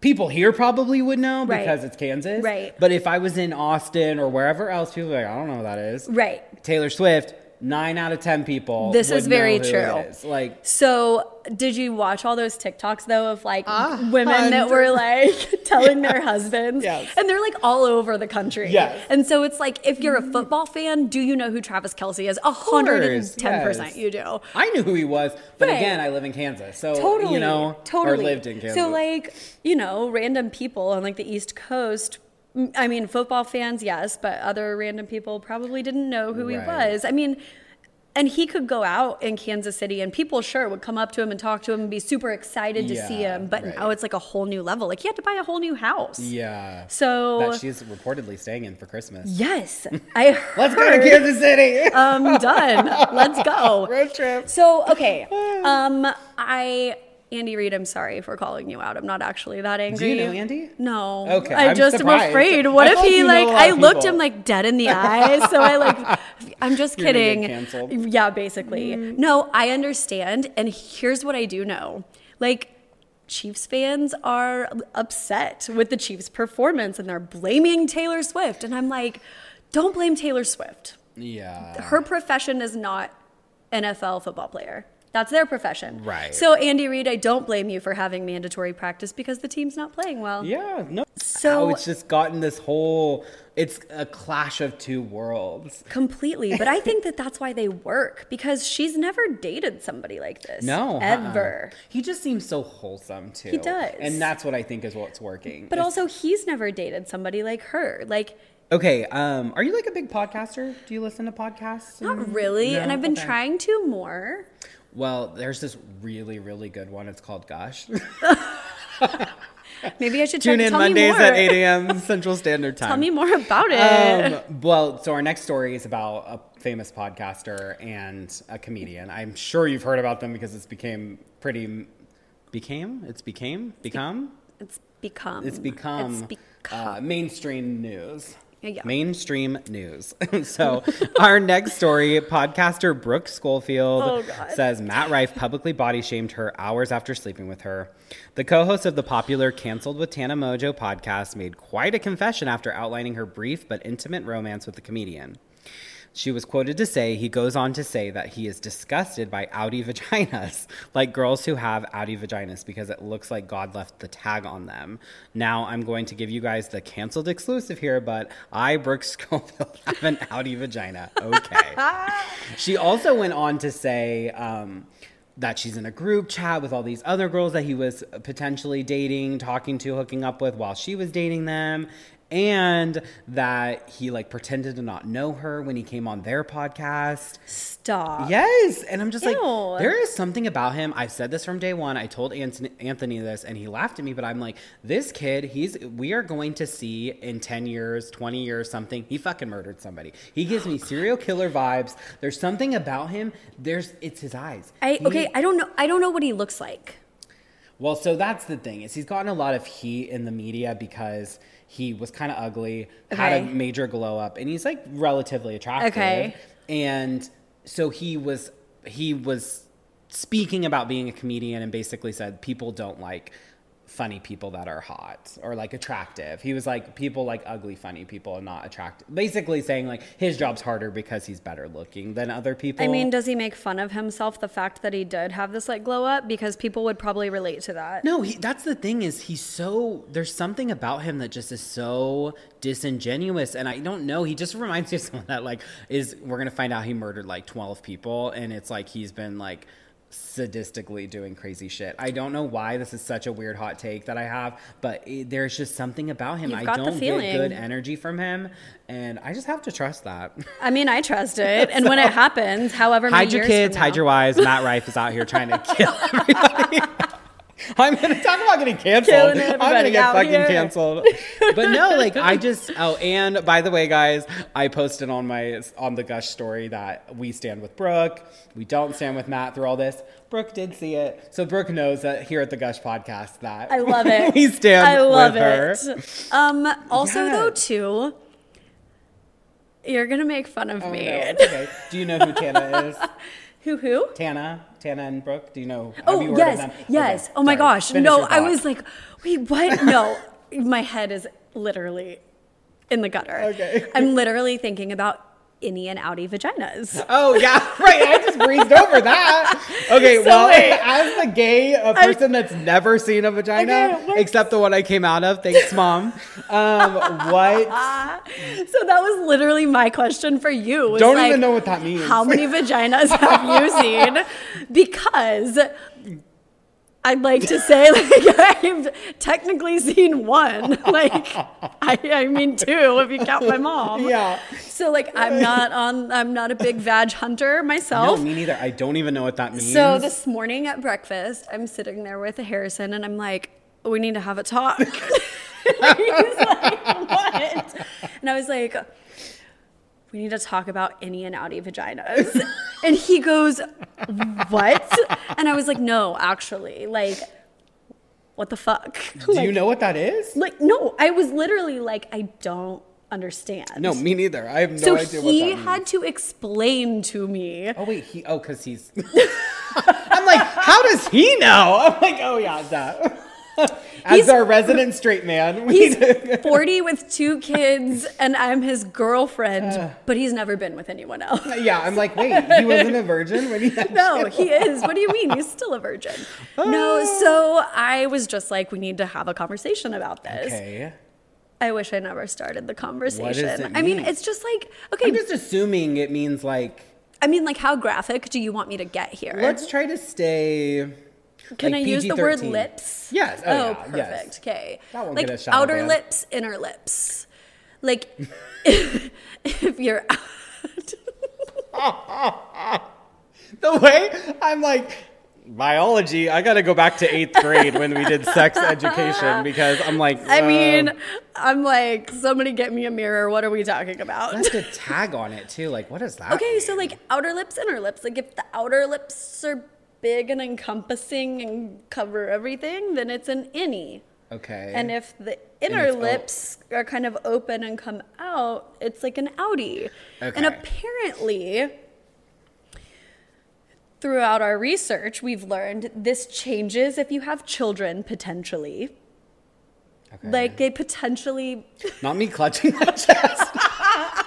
People here probably would know Right. because it's Kansas. Right. But if I was in Austin or wherever else, people are like, I don't know who that is. right. Taylor Swift. Nine out of ten people. This would is very know who true. it is. Like So, did you watch all those TikToks though of like A women that were like telling their husbands? Yes. And they're like all over the country. Yes. And so it's like if you're a football fan, do you know who Travis Kelce is? A hundred and course, ten percent yes. you do. I knew who he was, but Right. again, I live in Kansas, so totally you know, totally or lived in Kansas. so like you know random people on like the east coast m- i mean football fans yes but other random people probably didn't know who he was i mean and he could go out in Kansas City and people sure would come up to him and talk to him and be super excited to see him. But right. now it's like a whole new level. Like he had to buy a whole new house. yeah, So that she's reportedly staying in for Christmas. yes, I heard. Let's go to Kansas City. I'm done. Let's go. Road trip. So okay, um, I Andy Reid, I'm sorry for calling you out. I'm not actually that angry. Do you know Andy? No. Okay, I I'm just surprised. am afraid. What I if he like? I of looked people. him like dead in the eyes, so I like. I'm just You're gonna get kidding. canceled. Yeah, basically. Mm. No, I understand, and here's what I do know. Like. Chiefs fans are upset with the Chiefs' performance and they're blaming Taylor Swift. And I'm like, don't blame Taylor Swift Yeah. her profession is not NFL football player. That's their profession. Right. So Andy Reid, I don't blame you for having mandatory practice because the team's not playing well. Yeah, no. So- How it's just gotten this whole. It's a clash of two worlds. Completely. But I think that that's why they work because she's never dated somebody like this. No, uh-uh. Ever. He just seems so wholesome too. He does. and that's what I think is what's working. But It's- also, he's never dated somebody like her. Like, okay. Um, are you like a big podcaster? Do you listen to podcasts? not really. No? And I've been Okay. trying to more. Well, there's this really, really good one. It's called Gush. Maybe I should Tune in Mondays at 8 a.m. Central Standard Time. Tell me more about it. Um, well, so our next story is about a famous podcaster and a comedian. I'm sure you've heard about them because it's became pretty became it's became become it's become. it's become, It's become. Uh, mainstream news. Yeah. Mainstream news. so, our next story podcaster Brooke Schofield Oh, says Matt Rife publicly body shamed her hours after sleeping with her. The co host of the popular Cancelled with Tana Mongeau podcast made quite a confession after outlining her brief but intimate romance with the comedian. She was quoted to say, he goes on to say that he is disgusted by outie vaginas, like girls who have outie vaginas, because it looks like God left the tag on them. Now I'm going to give you guys the canceled exclusive here, but I, Brooke Schofield, have an outie vagina. Okay. she also went on to say, um, that she's in a group chat with all these other girls that he was potentially dating, talking to, hooking up with while she was dating them. And that he like pretended to not know her when he came on their podcast. Stop. Yes, and I'm just Ew. like, there is something about him. I've said this from day one. I told Anthony, Anthony this, and he laughed at me. But I'm like, this kid, he's we are going to see in ten years, twenty years, something. He fucking murdered somebody. He gives me serial killer vibes. There's something about him. There's it's his eyes. I He- okay, I don't know I don't know what he looks like. well, so that's the thing is he's gotten a lot of heat in the media because he was kind of ugly, had a major glow up, and he's like relatively attractive. Okay. And so he was he was speaking about being a comedian and basically said people don't like funny people that are hot or like attractive. He was like people like ugly funny people and not attractive. Basically saying like his job's harder because he's better looking than other people. I mean, does he make fun of himself the fact that he did have this like glow up because people would probably relate to that. No, he, that's the thing is he's so there's something about him that just is so disingenuous and I don't know, he just reminds me of someone that like is we're going to find out he murdered like 12 people and it's like he's been like sadistically doing crazy shit. I don't know why this is such a weird hot take that I have, but it, there's just something about him. You've I don't get good energy from him and I just have to trust that. I mean, I trust it. And when it happens, however many hide your kids, hide your wives. Matt Rife is out here trying to kill everybody. I'm gonna talk about getting canceled. I'm gonna get fucking here. canceled. But no, like I just oh, and by the way, guys, I posted on my on the Gush story that we stand with Brooke. We don't stand with Matt through all this. Brooke did see it, so Brooke knows that here at the Gush podcast that I love it. we stand I love with her. it. Um, also, Yeah. though, too, you're gonna make fun of Oh, me. no, okay. Do you know who Tana is? who? Who? Tana, Tana and Brooke. Do you know? Oh yes, yes. Okay, oh my sorry. gosh, Finish no! I was like, wait, what? No, my head is literally in the gutter. Okay. I'm literally thinking about innie and outie vaginas. Oh yeah, right. I just breezed over that. Okay, So well, wait. as the gay a person that's never seen a vagina Okay, except the one I came out of, thanks, mom. Um, what? So that was literally my question for you. Don't like, even know what that means. How many vaginas have you seen? Because I'd like to say, like, I've technically seen one. Like, I, I mean, two if you count my mom. Yeah. So, like, I'm not on. I'm not a big vag hunter myself. No, me neither. I don't even know what that means. So this morning at breakfast, I'm sitting there with Harrison, and I'm like, "We need to have a talk." He's like, "What?" And I was like, "We need to talk about innie and outie vaginas." And he goes, "What?" And I was like, "No, actually, like, what the fuck?" do like, you know what that is? Like, no, I was literally like, "I don't understand." No, me neither. I have no so idea what he had to explain to me. Oh wait, he. Oh, cause he's. I'm like, how does he know? I'm like, oh yeah, that. As He's- our resident straight man, He's 40 with two kids, and I'm his girlfriend, uh. but he's never been with anyone else. Uh, yeah. I'm like, wait, he wasn't a virgin when he No, children? he is. What do you mean? He's still a virgin. No, ah. so I was just like, we need to have a conversation about this. Okay. I wish I never started the conversation. it I mean, mean? it's just like, okay, I'm just assuming it means like I mean, like, how graphic do you want me to get here? let's try to stay. Can like I use the word lips? Yes. Oh, Oh, yeah, yes. perfect. Okay. That won't like get us shadow outer banned. lips, inner lips. Like if you're out. The way I'm like biology, I got to go back to eighth grade when we did sex education because I'm like, I mean, I'm like, somebody get me a mirror. What are we talking about? that's a tag on it too. Like, what is that? Okay, so like outer lips, inner lips. Like if the outer lips are big and encompassing and cover everything, then it's an innie. Okay. And if the inner it's o- lips are kind of open and come out, it's like an outie. Okay. And apparently, throughout our research, we've learned this changes if you have children potentially. Okay. Like they potentially not me clutching my chest.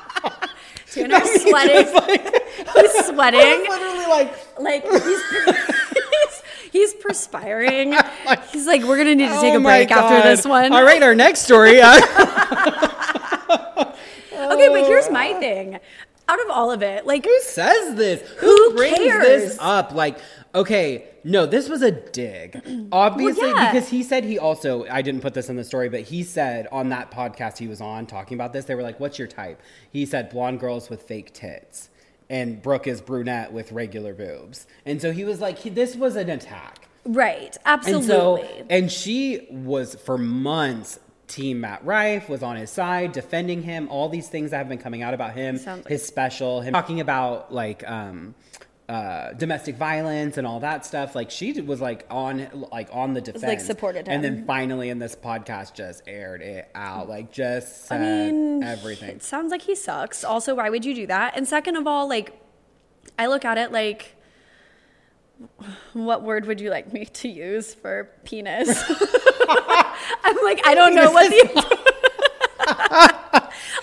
Tanner's sweating. he's sweating. Literally like. Like he's he's, he's perspiring. He's like, we're gonna need to take oh a break after this one. All right, our next story. Uh, Okay, but here's my thing. out of all of it, like Who says this? Who brings cares? this up? Like, okay, no, this was a dig. Obviously, yeah. because he said he also, I didn't put this in the story, but he said on that podcast he was on talking about this, they were like, what's your type? He said blonde girls with fake tits. And Brooke is brunette with regular boobs. And so he was like, he, this was an attack. right, And absolutely. so, and she was for months. Team Matt Rife was on his side, defending him. All these things that have been coming out about him, Sounds like- his special, him talking about like um, uh, domestic violence and all that stuff. Like she was like on like on the defense, like supported him, And then finally in this podcast, just aired it out, like just I mean, everything. It sounds like he sucks. Also, why would you do that? And second of all, like, I look at it like, what word would you like me to use for penis? I'm like, I don't know what the.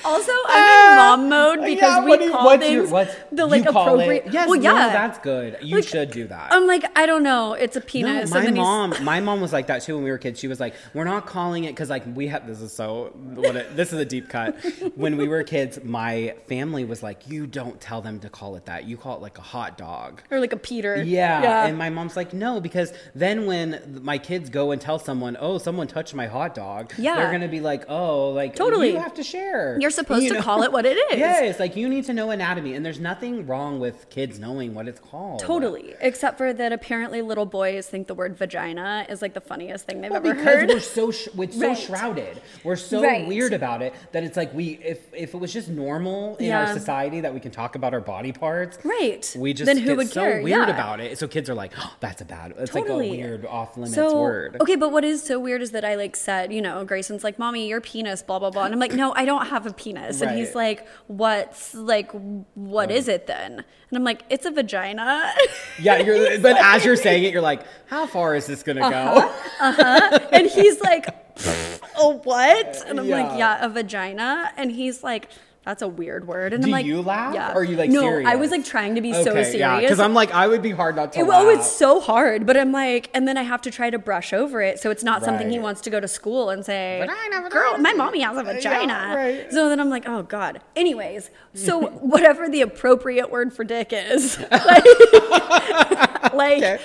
also, I'm in mom mode because Uh, Yeah, we what call what's things your- what's- the like call it- appropriate. Yes, well, no, yeah, that's good. You Like, should do that. I'm like, I don't know. It's a No, penis. my then he's- mom, my mom was like that too when we were kids. She was like, "We're not calling it because like we have this is so what a, this is a deep cut." when we were kids, my family was like, "You don't tell them to call it that. You call it like a hot dog." or like a Peter. Yeah. and my mom's like, "No," because then when my kids go and tell someone, "Oh, someone touched my hot dog," Yeah. they're gonna be like, "Oh, like Totally. you have to share. You're supposed You to know? call it what it is. Yes, like you need to know anatomy, and there's nothing wrong with kids knowing what it's called. Totally. Except for that apparently little boys think the word vagina is like the funniest thing they've Well, ever because heard. we're so sh- we're so Right. shrouded. We're so Right. weird about it that it's like we if if it was just normal in our society that we can talk about our body parts. Right. We just Then who get would so care? weird Yeah. about it. So kids are like, oh, that's a bad. It's Totally. like a weird off limits so, word. Okay, but what is so weird is that I like said, you know, Grayson's like, "Mommy, your penis, blah blah blah," and I'm like, "No, I don't have a penis." And he's like, "What's like, what is it then?" And I'm like, "It's a vagina." Yeah, you're. But as you're saying it, you're like, how far is this gonna go? Uh-huh. and he's like, "A what?" And I'm like, Yeah. "Yeah, a vagina." And he's like. That's a weird word, and Do I'm like, you laugh? Yeah. Or are you like no? serious? I was like trying to be so Okay, serious. yeah, because I'm like, I would be hard not to. It, laugh. oh, it's so hard, but I'm like, and then I have to try to brush over it, so it's not something he wants to go to school and say, Vagina, "Girl, vagina." my mommy has a vagina." Yeah, right. So then I'm like, "Oh God." Anyways, so whatever the appropriate word for dick is, like, like Okay.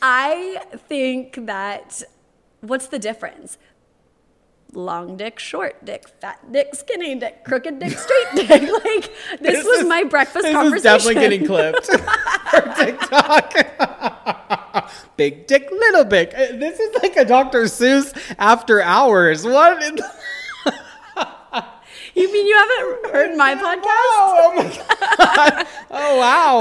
I think that what's the difference? Long dick, short dick, fat dick, skinny dick, crooked dick, straight dick. Like this, was is- my breakfast this conversation. is definitely getting clipped for TikTok. Big dick, little dick. Uh, This is like a Dr. Seuss after hours. What? You mean you haven't heard my podcast? Oh, oh my god! Oh wow!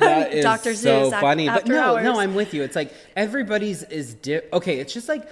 That is Dr. so Seuss ac- funny. But no, hours. no, I'm with you. It's like everybody's is di- okay. It's just like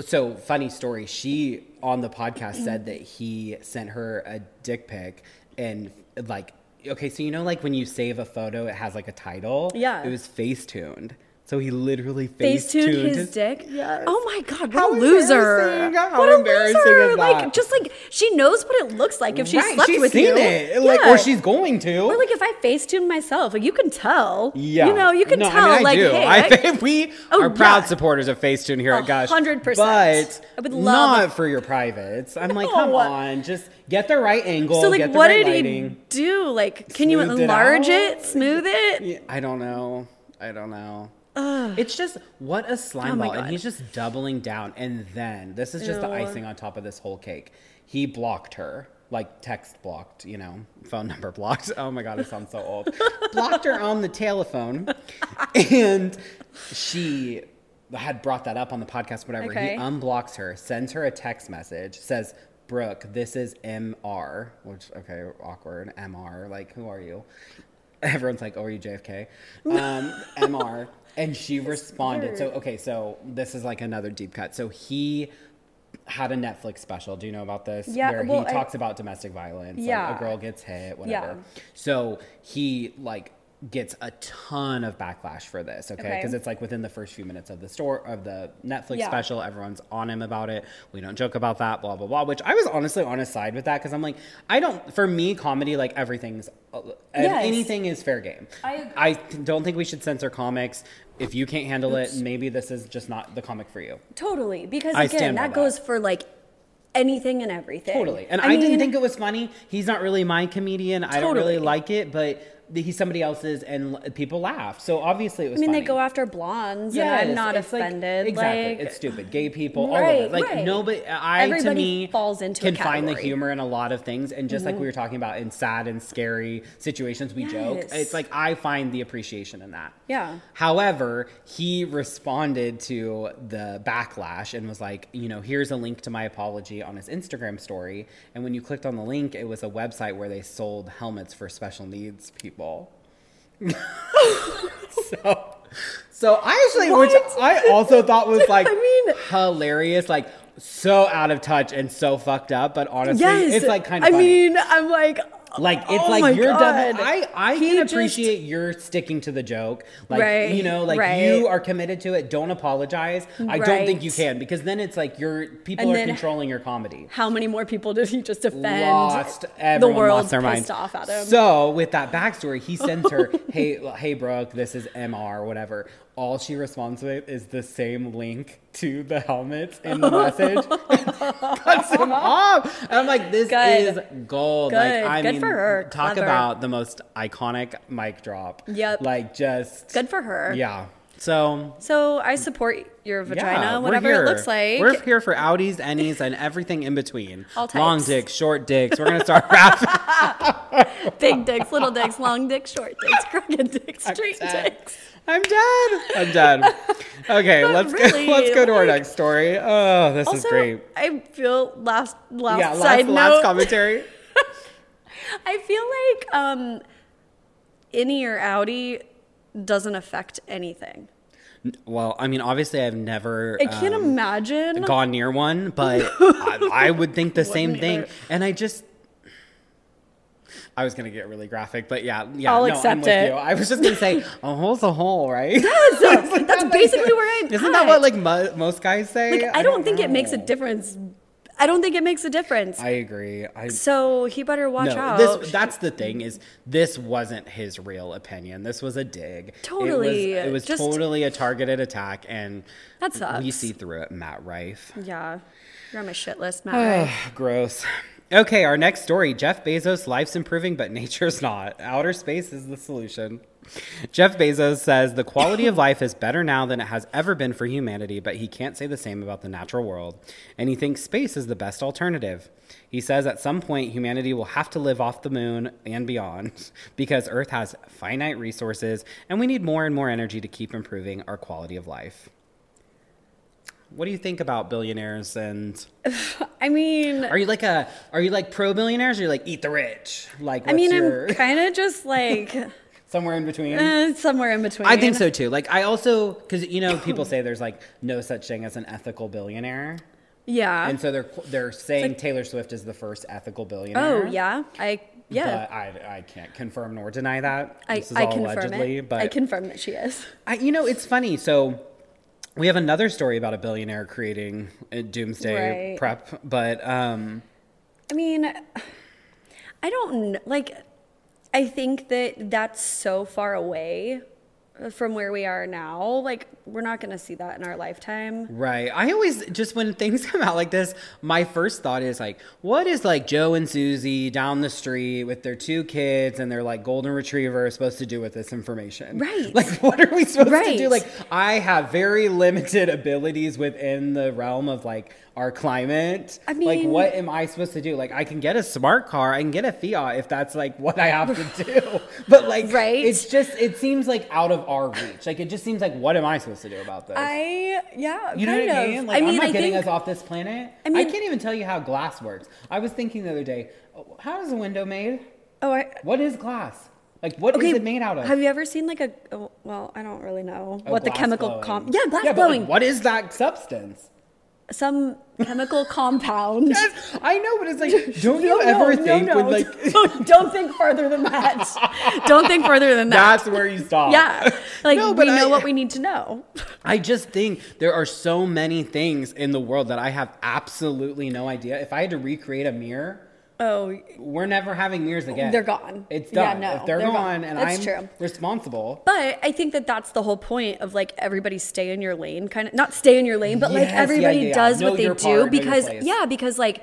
so funny story. She on the podcast said that he sent her a dick pic and like okay, so you know like when you save a photo, it has like a title. Yeah. it was face tuned. So he literally face face tuned tuned his, dick. Yes. Oh my god, what How a loser! How what a embarrassing loser. is Like just like she knows what it looks like if she right, slept she's with seen you. it, like, Yeah. or she's going to. Or like if I face tuned myself, like you can tell. Yeah. You know, you can no, tell. I mean, I like, do. hey, I I- think we Oh, are proud yeah. supporters of Facetune here at A Gush. hundred percent. But I would love not if- for your privates. I'm like, come on, just get the right angle. so like, get the what right did lighting. he do? Like, can you Smoothed it enlarge out? it, smooth it? Yeah, I don't know. I don't know. It's just what a slime Oh ball, and he's just doubling down. And then this is just the icing on top of this whole cake. He blocked her, like text blocked, you know, phone number blocked. Oh my god, it sounds so old. blocked her on the telephone, and she had brought that up on the podcast. Whatever. Okay. He unblocks her, sends her a text message, says. Brooke, this is MR, which okay, awkward. MR, like who are you? Everyone's like, "Oh, are you JFK?" Um, MR, and she responded. So, okay, so this is like another deep cut. So he had a Netflix special. Do you know about this? Yeah, where well, he I- talks about domestic violence. like Yeah. a girl gets hit, whatever. Yeah. So he like gets a ton of backlash for this. Okay, Okay. because it's like within the first few minutes of the store of the Netflix Yeah. special, everyone's on him about it. We don't joke about that. Blah blah blah. Which I was honestly on his side with that because I'm like, I don't. For me, comedy like everything's uh, Yes. anything is fair game. I- I don't think we should censor comics. If you can't handle it, maybe this is just not the comic for you. Totally, because I again, that that. goes for like anything and everything. Totally. And I, didn't think it was funny. He's not really my comedian. I don't really like it, but he's somebody else's and people laugh. So obviously it was I mean, funny. they go after blondes, Yes, and I'm not it's like- offended. exactly. Like, it's stupid. Gay people, all of Right, it. Like right. nobody I to Everybody me falls into can find the. Mm-hmm. humor in a lot of things. And just like we were talking about in sad and scary situations, we joke. It's like I find the appreciation in that. Yeah. However, he responded to the backlash and was like, you know, here's a link to my apology on his Instagram story. And when you clicked on the link, it was a website where they sold helmets for special needs people. so, so I actually, which I also thought was like I mean- hilarious, like so out of touch and so fucked up. But honestly, yes, it's like kind of I funny. mean, I'm like, Like it's oh like you're God. double. I I He can just- appreciate you're sticking to the joke. Like Right, you know, like right. you are committed to it. Don't apologize. I don't think you can because then it's like you're people And are controlling your comedy. how many more people did he just offend? Lost the everyone world lost their off at him. So with that backstory, he sends her, "Hey, hey, Brooke, this is Mr. Whatever." All she responds with is the same link to the helmets in the message. Cuts him off, and I'm like, "This Good. is gold." Like, I Good mean, for her. talk Clever. about the most iconic mic drop. Yep. Like just Good for her. Yeah. So So I support your vagina, yeah, whatever it looks like. We're here for outies, ennies, and everything in between. All Long dicks, short dicks. We're gonna start rapping. Big dicks, little dicks, long dicks, short dicks, crooked dicks, straight dicks. I'm done. I'm done. Okay, But let's really, go. Let's go to our next story. Oh, this is great. I feel last last Yeah, last, side last note. commentary. I feel like um, innie or outie doesn't affect anything. Well, I mean, obviously, I've never. I can't um, imagine. gone near one, but I, I would think the same Wouldn't thing. either. And I just, I was gonna get really graphic, but yeah, yeah, I'll no, accept it. you. I was just gonna say a oh, hole's a hole, right? That's, that's basically where I'm Isn't that what like mo- most guys say? Like, I don't think it makes a difference. I don't think it makes a difference. I agree. I so he better watch no, out. this that's the thing is this wasn't his real opinion. This was a dig. Totally. It was, it was Just- totally a targeted attack, and That we see through it. Matt Rife. yeah, you're on my shit list, Matt. Rife. Gross. Okay, our next story Jeff Bezos' life's improving, but nature's not. Outer space is the solution. Jeff Bezos says the quality of life is better now than it has ever been for humanity, but he can't say the same about the natural world. And he thinks space is the best alternative. He says at some point humanity will have to live off the moon and beyond because Earth has finite resources and we need more and more energy to keep improving our quality of life. What do you think about billionaires and I mean, are you like a are you like pro billionaires or are you like eat the rich? Like I mean, your I'm kind of just like somewhere in between? eh, somewhere in between. I think so too. Like I also cuz you know people say there's like no such thing as an ethical billionaire. Yeah. And so they're they're saying like- Taylor Swift is the first ethical billionaire. oh yeah, I yeah. But I, I can't confirm nor deny that. I, this is I all confirm allegedly, it. but I confirm that she is. I, you know, it's funny. So we have another story about a billionaire creating a doomsday Right. prep, but um, I mean, I don't like. I think that that's so far away from where we are now. Like, we're not going to see that in our lifetime. right. I always just when things come out like this, my first thought is like, what is like Joe and Susie down the street with their two kids and their like golden retriever supposed to do with this information? Right. Like, what are we supposed to do? Like, I have very limited abilities within the realm of like our climate. I like, what am I supposed to do? Like, I can get a smart car, I can get a Fiat if that's like what I have to do. But like, Right. It's just it seems like out of our reach. Like, it just seems like what am I supposed to do about this? I, yeah, You know what I mean? Like, I mean, I'm not I getting think, us off this planet. I, mean, I can't even tell you how glass works. I was thinking the other day, how is a window made? oh, I, What is glass? Like, what is okay, it made out of? Have you ever seen like a, well, I don't really know Oh, what the chemical comp, yeah, glass yeah, but, like, blowing, what is that substance? Some chemical compound. Yes, I know, but it's like, don't No, you ever no, think no. when like don't, don't think further than that. don't think further than that. that's where you stop? yeah, like No, we know what we need to know. I just think there are so many things in the world that I have absolutely no idea. If I had to recreate a mirror, Oh, We're never having mirrors again. They're gone. It's done. Yeah, no, if they're, they're gone, gone. and That's I'm true. responsible. But I think that that's the whole point of like everybody stay in your lane, kind of not stay in your lane, but like Yes, yeah, everybody yeah, yeah. does Know what they do because yeah, because like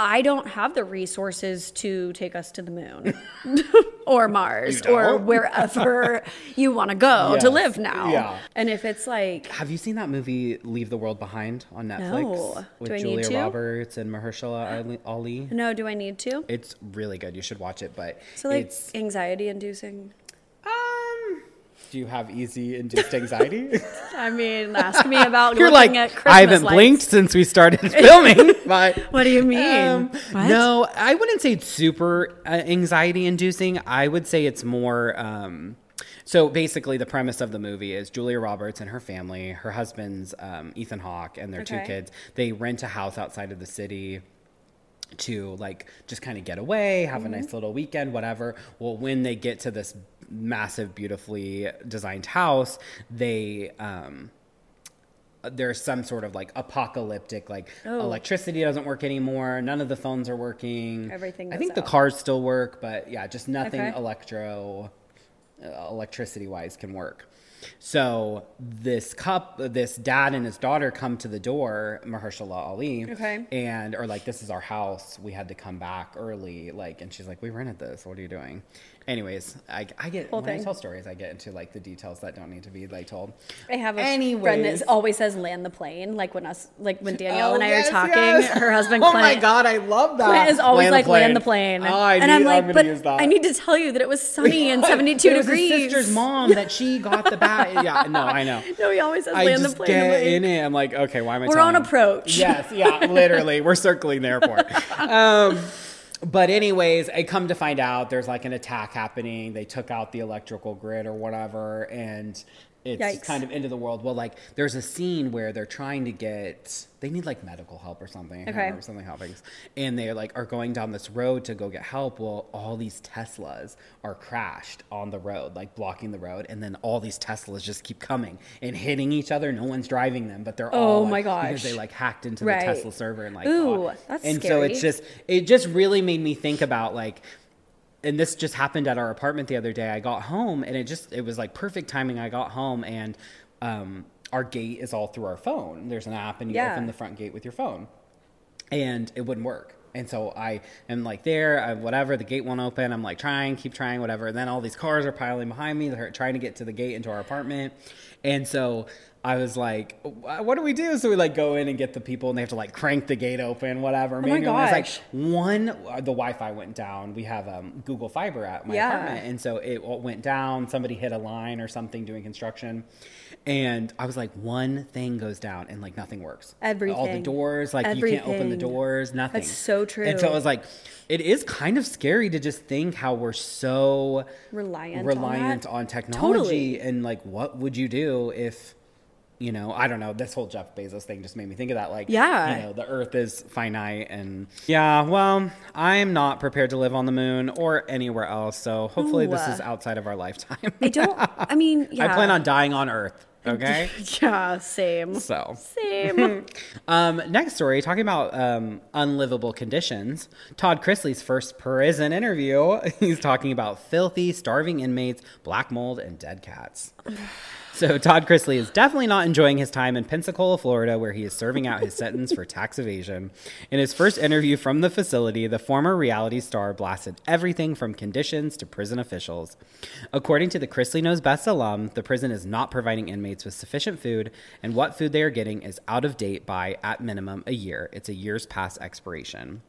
I don't have the resources to take us to the moon or Mars or wherever you want to go to live now. Yeah. And if it's like Have you seen that movie Leave the World Behind on Netflix No. with Do I need Julia? Roberts and Mahershala Ali- Ali? no, do I need to? It's really good. You should watch it. But So like it's anxiety inducing. Um. Do you have easy induced anxiety? I mean, ask me about You're looking like at Christmas I haven't lights. blinked since we started filming. But What do you mean? Um, What? No, I wouldn't say it's super uh, anxiety inducing. I would say it's more. Um, so basically, the premise of the movie is Julia Roberts and her family, her husband's um, Ethan Hawke, and their two kids. They rent a house outside of the city to like just kind of get away, have Mm-hmm. a nice little weekend, whatever. Well, when they get to this massive, beautifully designed house, they um, there's some sort of like apocalyptic like Oh. electricity doesn't work anymore. None of the phones are working. Everything i think the cars still work but yeah just nothing Okay. electro uh, electricity wise can work. So this cup this dad and his daughter come to the door mahershala ali Okay. and are like this is our house. We had to come back early like and she's like we rented this. What are you doing anyways i, I get Whole when i tell stories i get into like the details that don't need to be like told I have a Anyways. friend that always says land the plane. Like when us, like when Danielle Oh, and I yes, are talking, yes. her husband Oh my god, I love that. Clint is always Land like land the plane, Oh, I and need, I'm like, gonna but. I need to tell you that it was sunny and 72 it was degrees. His sister's mom that she got the bat. Yeah, no, I know. No, he always says I land the plane. get I'm like, in it. I'm like, okay, why am I? We're on approach. Yes, yeah, literally, we're circling the airport. Um, but anyways, I come to find out there's like an attack happening. They took out the electrical grid or whatever, and it's Yikes. kind of into the world. Well, like there's a scene where they're trying to get they need like medical help or something. I can't Okay. remember, something happens, and they like are going down this road to go get help. Well, all these Teslas are crashed on the road, like blocking the road, and then all these Teslas just keep coming and hitting each other. No one's driving them, but they're oh all Oh my like, because they like hacked into Right. the Tesla server and like Ooh, that's and so it's just it just really made me think about like and this just happened at our apartment the other day i got home and it just it was like perfect timing i got home and um our gate is all through our phone there's an app and you Yeah. open the front gate with your phone and it wouldn't work. And so I am like there, I, whatever, the gate won't open. I'm like trying, keep trying, whatever. And then all these cars are piling behind me. They're trying to get to the gate into our apartment. And so I was like, what do we do? So we like go in and get the people and they have to like crank the gate open, whatever. Oh my manually. And It's like one, uh, the Wi-Fi went down. We have um, Google Fiber at my Yeah. apartment. And so it went down. Somebody hit a line or something doing construction. And I was like, one thing goes down and like nothing works. Everything, all the doors, like you can't open the doors, nothing. That's so true. And so I was like, it is kind of scary to just think how we're so Reliant on reliant that. on, technology Totally. and like what would you do if you know, I don't know. This whole Jeff Bezos thing just made me think of that. Like, Yeah. you know, the Earth is finite, and yeah. Well, I'm not prepared to live on the moon or anywhere else. So hopefully, this is outside of our lifetime. I don't. I mean, yeah. I plan on dying on Earth. Okay, Yeah, same. so Same. Um, next story, talking about um, unlivable conditions. Todd Chrisley's first prison interview. He's talking about filthy, starving inmates, black mold, and dead cats. So Todd Chrisley is definitely not enjoying his time in Pensacola, Florida, where he is serving out his sentence for tax evasion. In his first interview from the facility, the former reality star blasted everything from conditions to prison officials. According to the Chrisley Knows Best alum, the prison is not providing inmates with sufficient food, and what food they are getting is out of date by, at minimum, a year. It's a year's past expiration.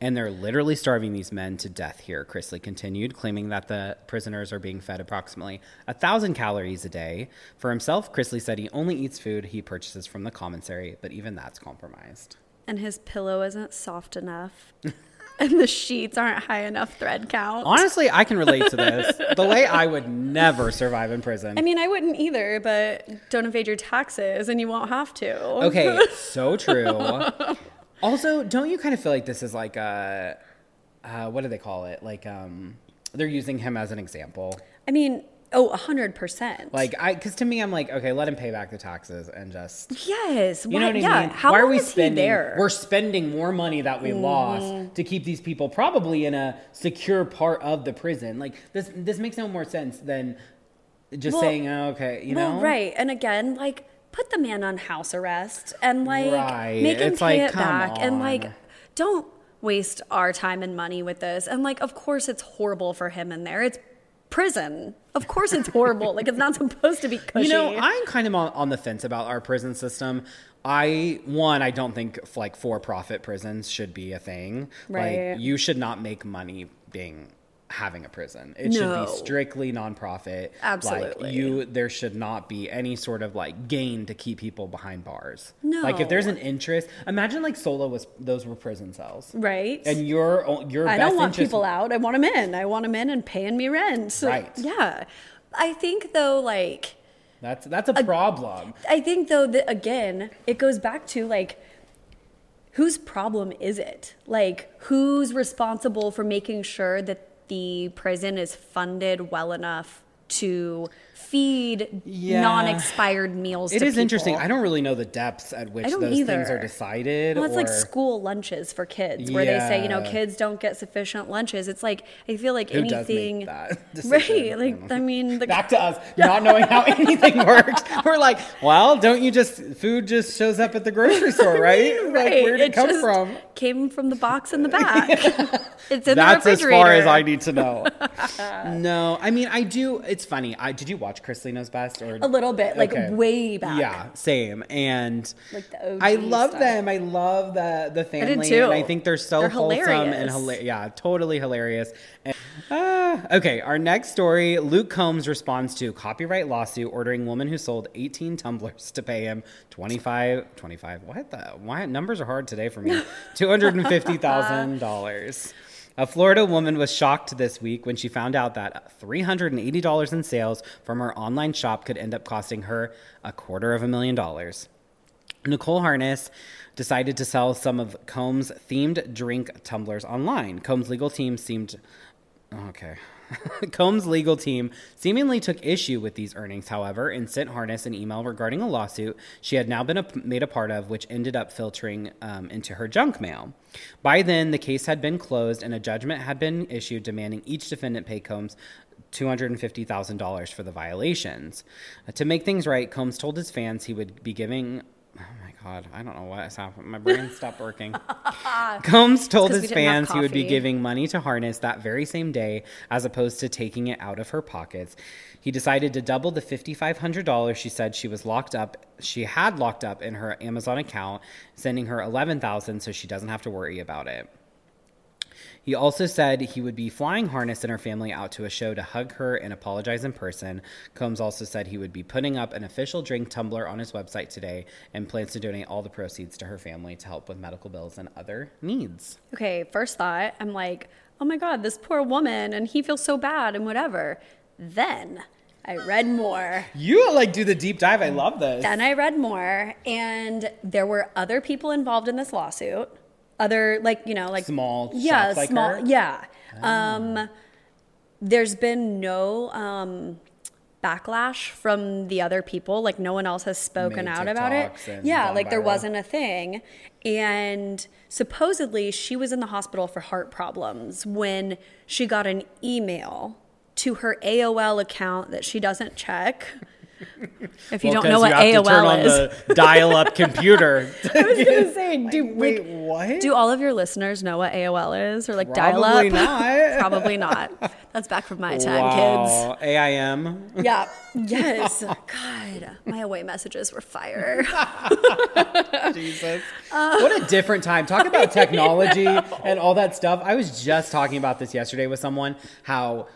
And they're literally starving these men to death here, Chrisley continued, claiming that the prisoners are being fed approximately a thousand calories a day. For himself, Chrisley said he only eats food he purchases from the commissary, but even that's compromised. and his pillow isn't soft enough. and the sheets aren't high enough thread count. Honestly, I can relate to this. the way I would never survive in prison. I mean, I wouldn't either, but don't evade your taxes and you won't have to. Okay, so true. Also, don't you kind of feel like this is like a, uh, what do they call it? Like, um, they're using him as an example. I mean, Oh, a hundred percent. Like I, because to me, I'm like, okay, let him pay back the taxes and just. yes, You know why- what I yeah. mean? How Why are we spending? there? We're spending more money that we lost to keep these people probably in a secure part of the prison. Like this, this makes no more sense than just Well- saying, oh, okay, you well, know, right. And again, like put the man on house arrest and like Right. make him It's pay like, it back and like don't waste our time and money with this. And like, of course, it's horrible for him in there. It's prison. Of course, it's horrible. like, it's not supposed to be cushy. You know, I'm kind of on, on the fence about our prison system. I one, I don't think like for-profit prisons should be a thing. Right. Like you should not make money being having a prison. It should be strictly nonprofit. Absolutely. Like you there should not be any sort of like gain to keep people behind bars. No. Like if there's an interest, imagine like Solo was those were prison cells. right? And your your I best don't want interest people out. I want them in. I want them in and paying me rent. So, Right. Yeah. I think though, like, That's that's a problem. I think though that again, it goes back to like whose problem is it? Like who's responsible for making sure that the prison is funded well enough to feed Yeah. non-expired meals It is interesting. I don't really know the depths at which I those things are decided. Well, it's like school lunches for kids, where they say, you know, kids don't get sufficient lunches. It's like I feel like Who anything, right? Like I mean, the, back to us not knowing how anything works. We're like, well, don't you just food just shows up at the grocery store, right? Like, right? where'd it, come just from? Came from the box in the back. it's in That's the as far as I need to know. no, I mean, I do. It's funny. I did you watch Chrisley Knows Best or A little bit, like Okay. way back. Yeah, same. And Like the OG I love stuff. them. I love the the family, too. and I think they're so They're wholesome and hilarious. hilarious. Yeah, totally hilarious. And, ah, okay, our next story: Luke Combs responds to copyright lawsuit ordering woman who sold 18 tumblers to pay him 25 25. What the? Why numbers are hard today for me? Two hundred and fifty thousand dollars. A Florida woman was shocked this week when she found out that $380 in sales from her online shop could end up costing her a quarter of a million dollars. Nicole Harness decided to sell some of Combs' themed drink tumblers online. Combs' legal team seemed. Okay. Combs' legal team seemingly took issue with these earnings, however, and sent Harness an email regarding a lawsuit she had now been a, made a part of, which ended up filtering um, into her junk mail. By then, the case had been closed and a judgment had been issued demanding each defendant pay Combs $250,000 for the violations. To make things right, Combs told his fans he would be giving. God, I don't know what has happened. My brain stopped working. Combs told his we didn't have fans he would be giving money to Harness that very same day as opposed to taking it out of her pockets. He decided to double the $5,500 she said she was locked up, she had locked up in her Amazon account, sending her 11000 so she doesn't have to worry about it. He also said he would be flying Harness and her family out to a show to hug her and apologize in person. Combs also said he would be putting up an official drink tumbler on his website today and plans to donate all the proceeds to her family to help with medical bills and other needs. Okay, first thought, I'm like, oh my God, this poor woman, and he feels so bad and whatever. Then I read more. You like do the deep dive. I love this. Then I read more, and there were other people involved in this lawsuit. Other, like, you know, like Small yeah, like small, her? yeah. Um, there's been no um, backlash from the other people. Like, no one else has spoken Made out about it. Yeah, like there viral. wasn't a thing. And supposedly, she was in the hospital for heart problems when she got an email to her AOL account that she doesn't check. If you Well, don't know what you have to turn AOL on is, the dial-up computer. I was gonna say, do Wait, what? do all of your listeners know what AOL is or like Probably dial up? not. Probably not. That's back from my time, wow. AIM. kids. Yeah. Yes. God, my away messages were fire. Jesus. Uh, what a different time. Talk about technology and all that stuff. I was just talking about this yesterday with someone how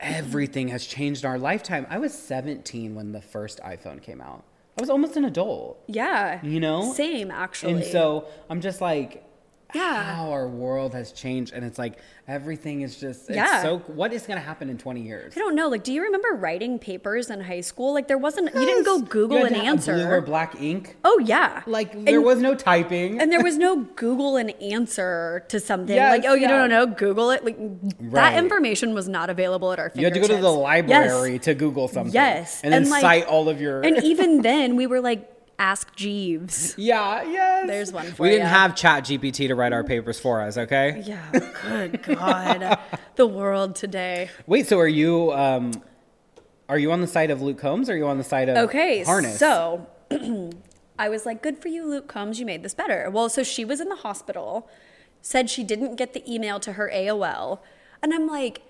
everything has changed in our lifetime. I was 17 when the first iPhone came out. I was almost an adult. Yeah. You know? Same, actually. And so I'm just like, Yeah. how our world has changed, and it's like everything is just. It's Yeah. So what is going to happen in twenty years? I don't know. Like, do you remember writing papers in high school? Like, there wasn't. You didn't go Google an answer. Blue or black ink. oh yeah. Like there was no typing. and there was no Google an answer to something. Yes, like, oh, you yeah. don't know, Google it. Like Right. that information was not available at our you had to go to the library Yes. to Google something. Yes. and then And, like- cite all of your. And even then, we were like, ask Jeeves. yeah, yes. There's one for you. We didn't ya. have Chat GPT to write our papers for us. Okay. Yeah. Good God. the world today. Wait. So are you? um Are you on the side of Luke Combs? Or are you on the side of Okay, Harness? so I was like, good for you, Luke Combs. You made this better. Well, so she was in the hospital, said she didn't get the email to her AOL. And I'm like,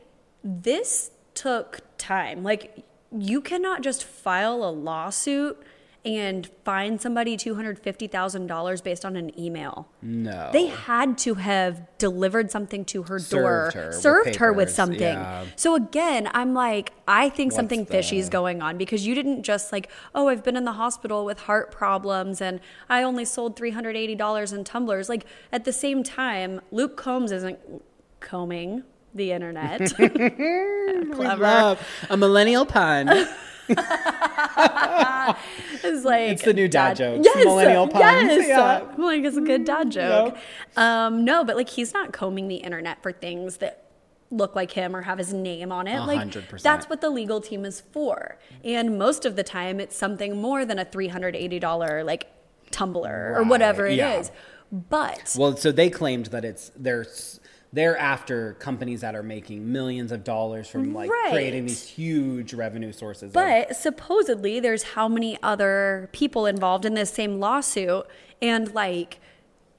this took time. Like, you cannot just file a lawsuit and fine somebody $250,000 based on an email. no. They had to have delivered something to her door, Served her with her with something. yeah. So again, I'm like, I think What's something fishy is going on because you didn't just like, oh, I've been in the hospital with heart problems and I only sold $380 in tumblers. Like at the same time, Luke Combs isn't combing the internet. Clever. Love a millennial pun. It's like It's the new dad joke. Yes, Millennial puns. Yes, Yeah. like it's a good dad joke. Um, no, but like he's not combing the internet for things that look like him or have his name on it. Like hundred percent. that's what the legal team is for. And most of the time, it's something more than a three hundred eighty dollar like tumbler or whatever it is. yeah. But Well, so they claimed that it's they're they're after companies that are making millions of dollars from like Right. creating these huge revenue sources. of- But supposedly, there's how many other people involved in this same lawsuit, and like,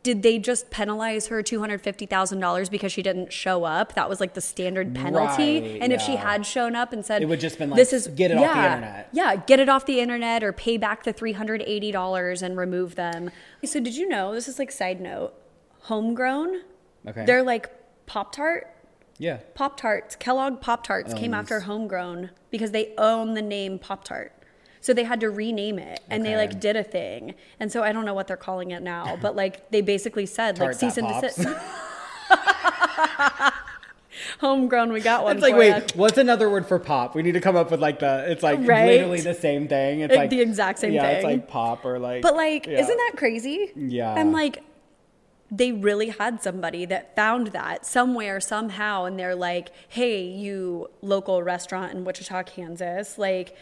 did they just penalize her two hundred fifty thousand dollars because she didn't show up? That was like the standard penalty. Right, and if she had shown up and said, It would just been like, "This is "Get it off the internet." yeah, get it off the internet, or pay back the three hundred eighty dollars and remove them." So, did you know? This is like side note. Homegrown. Okay. They're like Pop Tart. yeah, Pop Tarts, Kellogg Pop Tarts came Owns. after Homegrown because they own the name Pop Tart. So they had to rename it and they like did a thing. And so I don't know what they're calling it now, but like they basically said like Tart that cease and desist. Homegrown, we got one. it's like wait, what's another word for pop? We need to come up with like the. It's like Right? literally the same thing. It's Like like the exact same thing. yeah, it's like pop or like. But like, yeah. isn't that crazy? Yeah. I'm like, they really had somebody that found that somewhere, somehow, and they're like, hey, you local restaurant in Wichita, Kansas, like,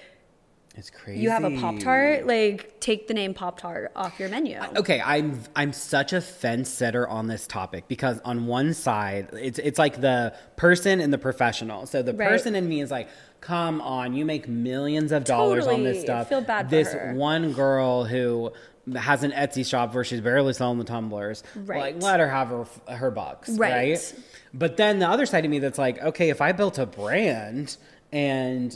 It's crazy. you have a Pop Tart, like, take the name Pop Tart off your menu. Okay, I'm I'm such a fence setter on this topic because on one side it's it's like the person and the professional. So the Right. person in me is like, come on, you make millions of dollars on this Totally. stuff. Feel bad for this one girl who has an Etsy shop where she's barely selling the tumblers. Right. Like let her have her her bucks, Right. right? But then the other side of me that's like, okay, if I built a brand and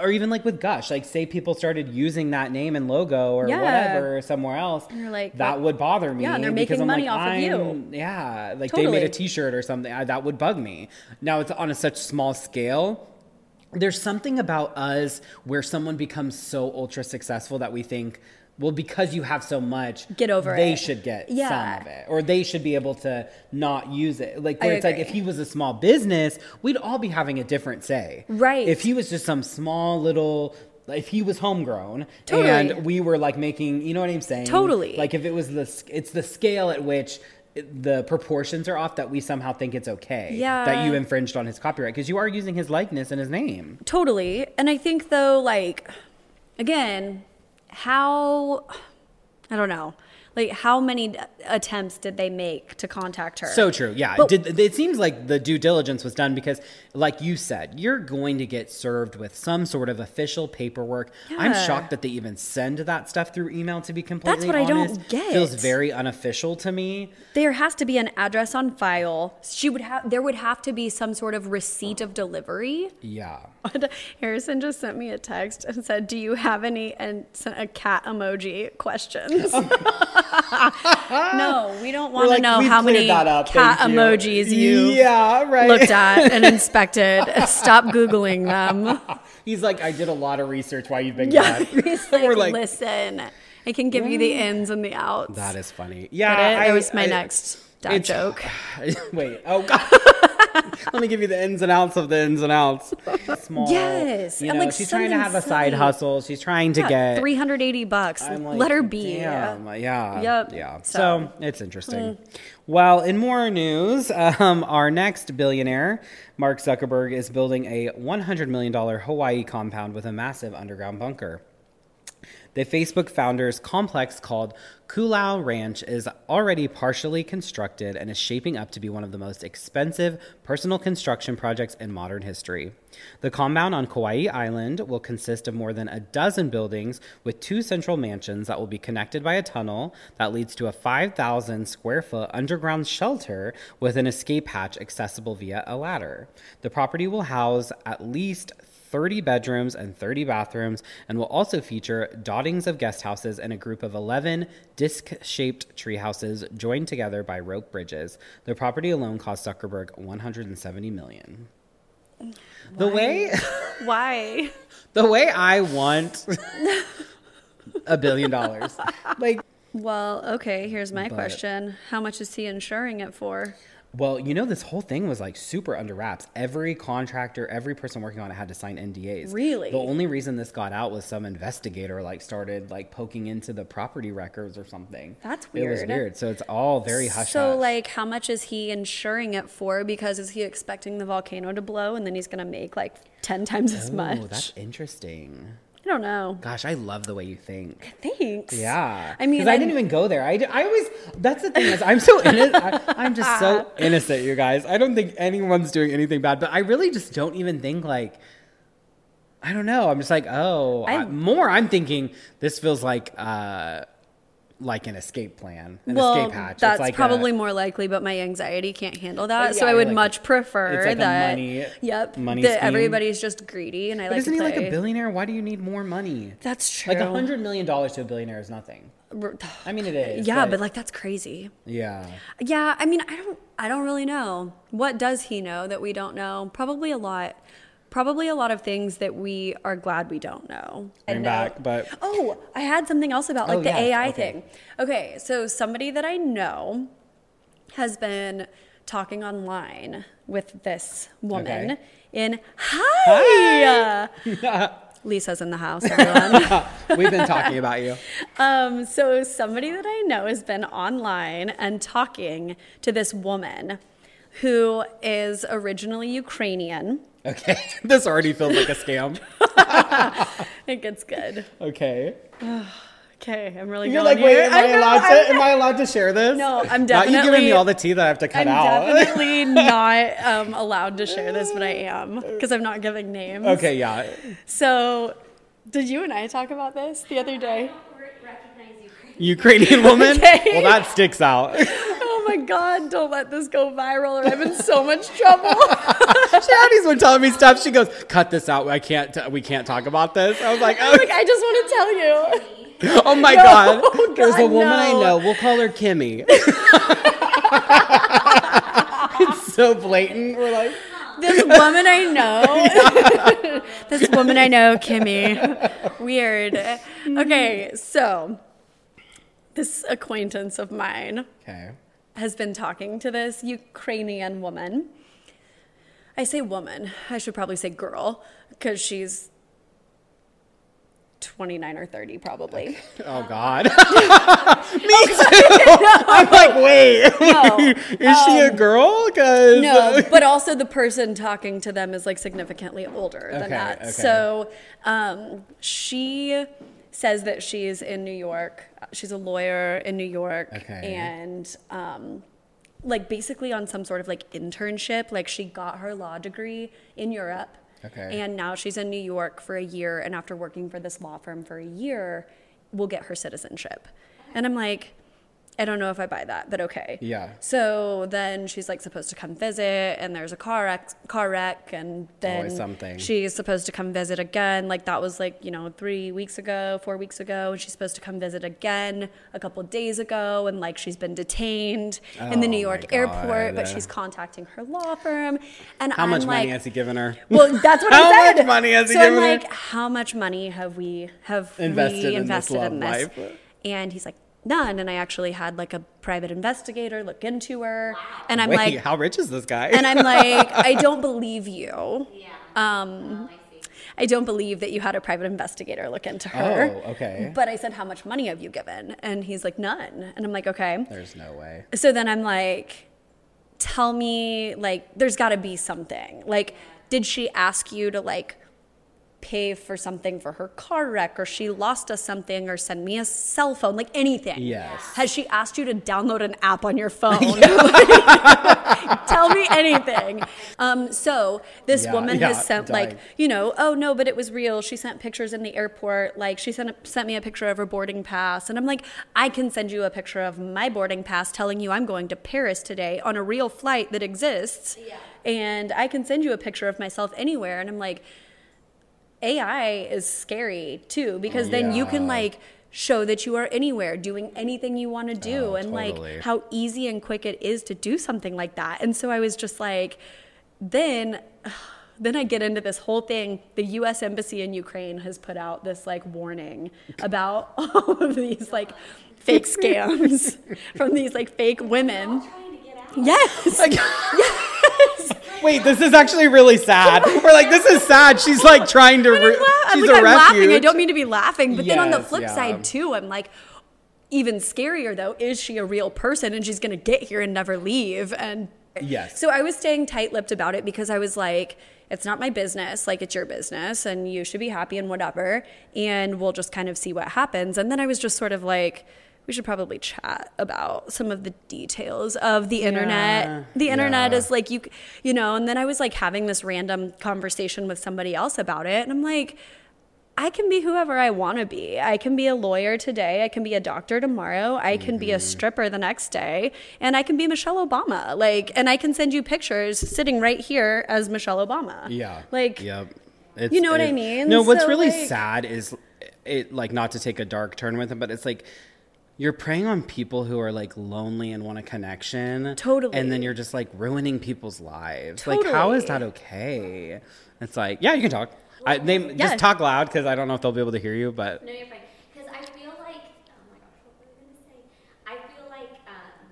or even like with Gush, like say people started using that name and logo or Yeah. whatever somewhere else, you're like, that would bother me. Yeah, they're because making I'm money like, off of you. I'm- Yeah, like they made a T-shirt or something I, that would bug me. Now it's on a such small scale. There's something about us where someone becomes so ultra successful that we think, well, because you have so much, Get over they it. should get Yeah. some of it, or they should be able to not use it. Like I where it's like if he was a small business, we'd all be having a different say. Right. If he was just some small little. If he was homegrown Totally. and we were like making, you know what I'm saying? Totally. Like if it was the, it's the scale at which the proportions are off that we somehow think it's okay. Yeah. That you infringed on his copyright because you are using his likeness and his name. Totally. And I think though, like, again, how I don't know. Like how many attempts did they make to contact her? So true. Yeah. But- Did, it seems like the due diligence was done because, like you said, you're going to get served with some sort of official paperwork. I'm shocked that they even send that stuff through email, to be completely That's what I don't get. Feels very unofficial to me. there has to be an address on file. She would have there would have to be some sort of receipt of delivery. Yeah. Harrison just sent me a text and said, "Do you have any?" and sent a cat emoji questions. no, we don't want to like, know how many up, cat thank you." emojis you Yeah, right. looked at and inspected. Stop googling them. He's like, I did a lot of research while you've been Yeah, gone. he's like, We're like- listen, I can give you the ins and the outs. That is funny. Yeah, it? I that was my I- next Dad joke. Wait. Oh God. Let me give you the ins and outs of the ins and outs. Small. Yes, You and, know, like, she's trying to something have a side silly. hustle. She's trying to Yeah, get. 380 bucks. Like, Let her be. Damn, yeah. Yep. Yeah. So, So- it's interesting. Well, in more news, um, our next billionaire, Mark Zuckerberg, is building a $100 million Hawaii compound with a massive underground bunker. The Facebook founder's complex called Koolau Ranch is already partially constructed and is shaping up to be one of the most expensive personal construction projects in modern history. The compound on Kauai Island will consist of more than a dozen buildings with two central mansions that will be connected by a tunnel that leads to a 5,000 square foot underground shelter with an escape hatch accessible via a ladder. The property will house at least 30 bedrooms and 30 bathrooms, and will also feature dottings of guest houses and a group of 11 disc shaped tree houses joined together by rope bridges. The property alone cost Zuckerberg 170 million. The way Why? the way I want a billion dollars. Like Well, okay, here's my But- question. How much is he insuring it for? Well, you know, this whole thing was like super under wraps. Every contractor, every person working on it had to sign NDAs. Really? The only reason this got out was some investigator like started like poking into the property records or something. That's weird. It was weird. So it's all very hush So, hush. like, how much is he insuring it for? Because is he expecting the volcano to blow and then he's going to make like 10 times as much? Oh, much? that's interesting. I don't know. Gosh, I love the way you think. Thanks. Yeah. I mean, I didn't even go there. I, I always, that's the thing is I'm so innocent. I'm just so innocent, you guys. I don't think anyone's doing anything bad, but I really just don't even think like, I don't know. I'm just like, oh, I- more I'm thinking this feels like, uh, like an escape plan, an well, escape hatch. It's that's like a- probably more likely, but my anxiety can't handle that. Uh, so I would like- much prefer it's like a that. money- yep. money that scheme. everybody's just greedy, and I But like isn't he like a billionaire? Why do you need more money? That's true. Like a hundred million dollars to a billionaire is nothing. I mean, it is. Yeah, but like that's crazy. yeah. Yeah, I mean, I don't, I don't really know. What does he know that we don't know? Probably a lot. Probably a lot of things that we are glad we don't know. Bring And back, but Oh, I had something else about like Oh, the yeah, AI okay. thing. Okay, so somebody that I know has been talking online with this woman Okay. in hi. Lisa's in the house, everyone. we've been talking about you. Um, so somebody that I know has been online and talking to this woman who is originally Ukrainian. Okay, this already feels like a scam. It gets good. Okay. Okay, I'm really You're going like, wait, here. am I, know, allowed to? I'm- Am I allowed to share this? No, I'm definitely. Not you giving me all the tea that I have to cut I'm out. definitely not um, allowed to share this, but I am because I'm not giving names. okay, yeah. So, did you and I talk about this the other day? Ukrainian woman. Okay. Well, that sticks out. Oh my God! Don't let this go viral, or I'm in so much trouble. Shadi's been telling me stuff. She goes, "Cut this out. I can't. T- we can't talk about this." I was like, "Oh, like, I just want to tell you. oh my No, god." Oh There's a God, woman I know. We'll call her Kimmy. it's so blatant. We're like, This woman I know. this woman I know, Kimmy. Weird. Okay, so this acquaintance of mine okay. Has been talking to this Ukrainian woman. I say woman, I should probably say girl, because she's 29 or 30 probably. Oh God. Me too. I'm like, wait. No, Is she a girl? Cause No, but also the person talking to them is like significantly older than that. okay. So um, she says that she's in New York. She's a lawyer in New York, Okay. and um, like basically on some sort of like internship. Like she got her law degree in Europe. Okay. And now she's in New York for a year, and after working for this law firm for a year, will get her citizenship. And I'm like, I don't know if I buy that, but okay. Yeah. So then she's like supposed to come visit, and there's a car wreck, car wreck, and then Always something. she's supposed to come visit again. Like that was like you know three weeks ago, four weeks ago, and she's supposed to come visit again a couple days ago, and like she's been detained in the Oh New York airport, but she's contacting her law firm, and How I'm much like, money has he given her? well, that's what How I said. much money has he so I'm given her? like, how much money have we have Invested we in this invested in this? And he's like, none. And I actually had like a private investigator look into her. And I'm Wait, like, how rich is this guy? and I'm like, I don't believe you. Yeah. Um, Oh, I. I don't believe that you had a private investigator look into her. Oh, okay. But I said, How much money have you given? And he's like, None. And I'm like, Okay. There's no way. So then I'm like, Tell me, like, there's got to be something. Like, did she ask you to, like, pay for something for her car wreck or she lost us something or send me a cell phone like anything. Yes. has she asked you to download an app on your phone? Tell me anything. Um, so this Yeah, woman yeah, has sent dying. like you know oh no but it was real. She sent pictures in the airport. Like she sent, sent me a picture of her boarding pass. And i'm like i can send you a picture of my boarding pass telling you i'm going to paris today on a real flight that exists. Yeah. and i can send you a picture of myself anywhere. And i'm like ai is scary too because then you can like show that you are anywhere doing anything you want to do Oh, and totally. like how easy and quick it is to do something like that. And so i was just like then then i get into this whole thing. The us embassy in ukraine has put out this like warning about all of these like fake scams from these like fake women. Trying to get out. yes Wait, this is actually really sad. We're like, this is sad. She's like trying to. I'm, Re- I'm she's like, a I'm refuge. laughing. I don't mean to be laughing, but then on the flip yeah. side too, I'm like, even scarier though, is she a real person and she's gonna get here and never leave? And Yes. so I was staying tight-lipped about it because I was like, it's not my business. Like it's your business, and you should be happy and whatever. And we'll just kind of see what happens. And then I was just sort of like. We should probably chat about some of the details of the Yeah, internet. The internet yeah. is like you, you know. And then I was like having this random conversation with somebody else about it, and I'm like, I can be whoever I want to be. I can be a lawyer today. I can be a doctor tomorrow. I can be a Mm-hmm. stripper the next day. And I can be Michelle Obama. Like, and I can send you pictures sitting right here as Michelle Obama. Yeah. Like, Yep. It's, You know what I mean? No, what's So, really like- sad is it like not to take a dark turn with it, but it's like you're preying on people who are like lonely and want a connection. Totally. And then you're just like ruining people's lives. Like, how is that okay? It's like, yeah, you can talk. I, they, Yeah. Just talk loud because I don't know if they'll be able to hear you, but No, you're fine. Because I feel like, oh my gosh, what were we gonna say? I feel like um,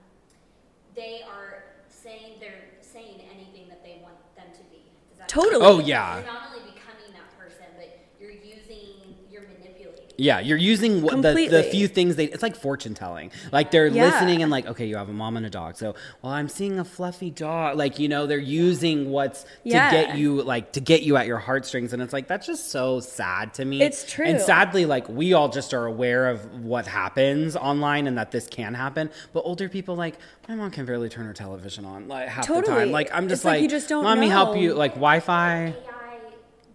they are saying they're saying anything that they want them to be. Does that make Totally. oh yeah. You're not only becoming that person, but you're using, you're manipulating. Yeah, you're using what the, the few things they. It's like fortune telling. Like they're Yeah. listening and like, okay, you have a mom and a dog. So, well, I'm seeing a fluffy dog. Like you know, they're using what's Yeah. to get you like to get you at your heartstrings, and it's like that's just so sad to me. It's true. And sadly, like we all just are aware of what happens online and that this can happen. But older people, like my mom, can barely turn her television on like half the Totally. time. Like I'm just It's like like, you just don't let me help you. Like Wi-Fi. AI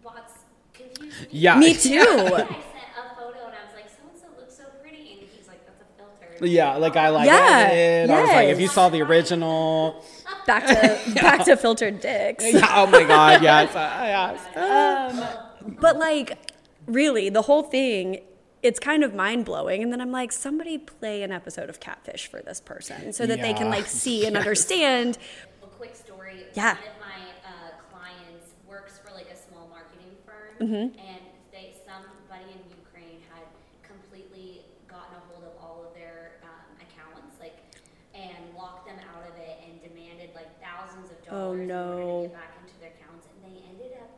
bots confused me. Yeah. Me too. sent a photo and I was like, so and so looks so pretty, and he's like, that's a filter. Yeah, like I like Yeah, it. I was like, if you saw the original, back to back to filtered dicks. Yeah, oh my god, yes, uh, yes. But like, really, the whole thing, it's kind of mind blowing. And then I'm like, somebody play an episode of Catfish for this person so that they can like see and understand. A quick story. Yeah. One of my uh, clients works for like a small marketing firm, Mm-hmm. and they somebody in Ukraine had completely gotten a hold of all of their um, accounts, like, and locked them out of it, and demanded like thousands of Oh, dollars in no. order to get back into their accounts, and they ended up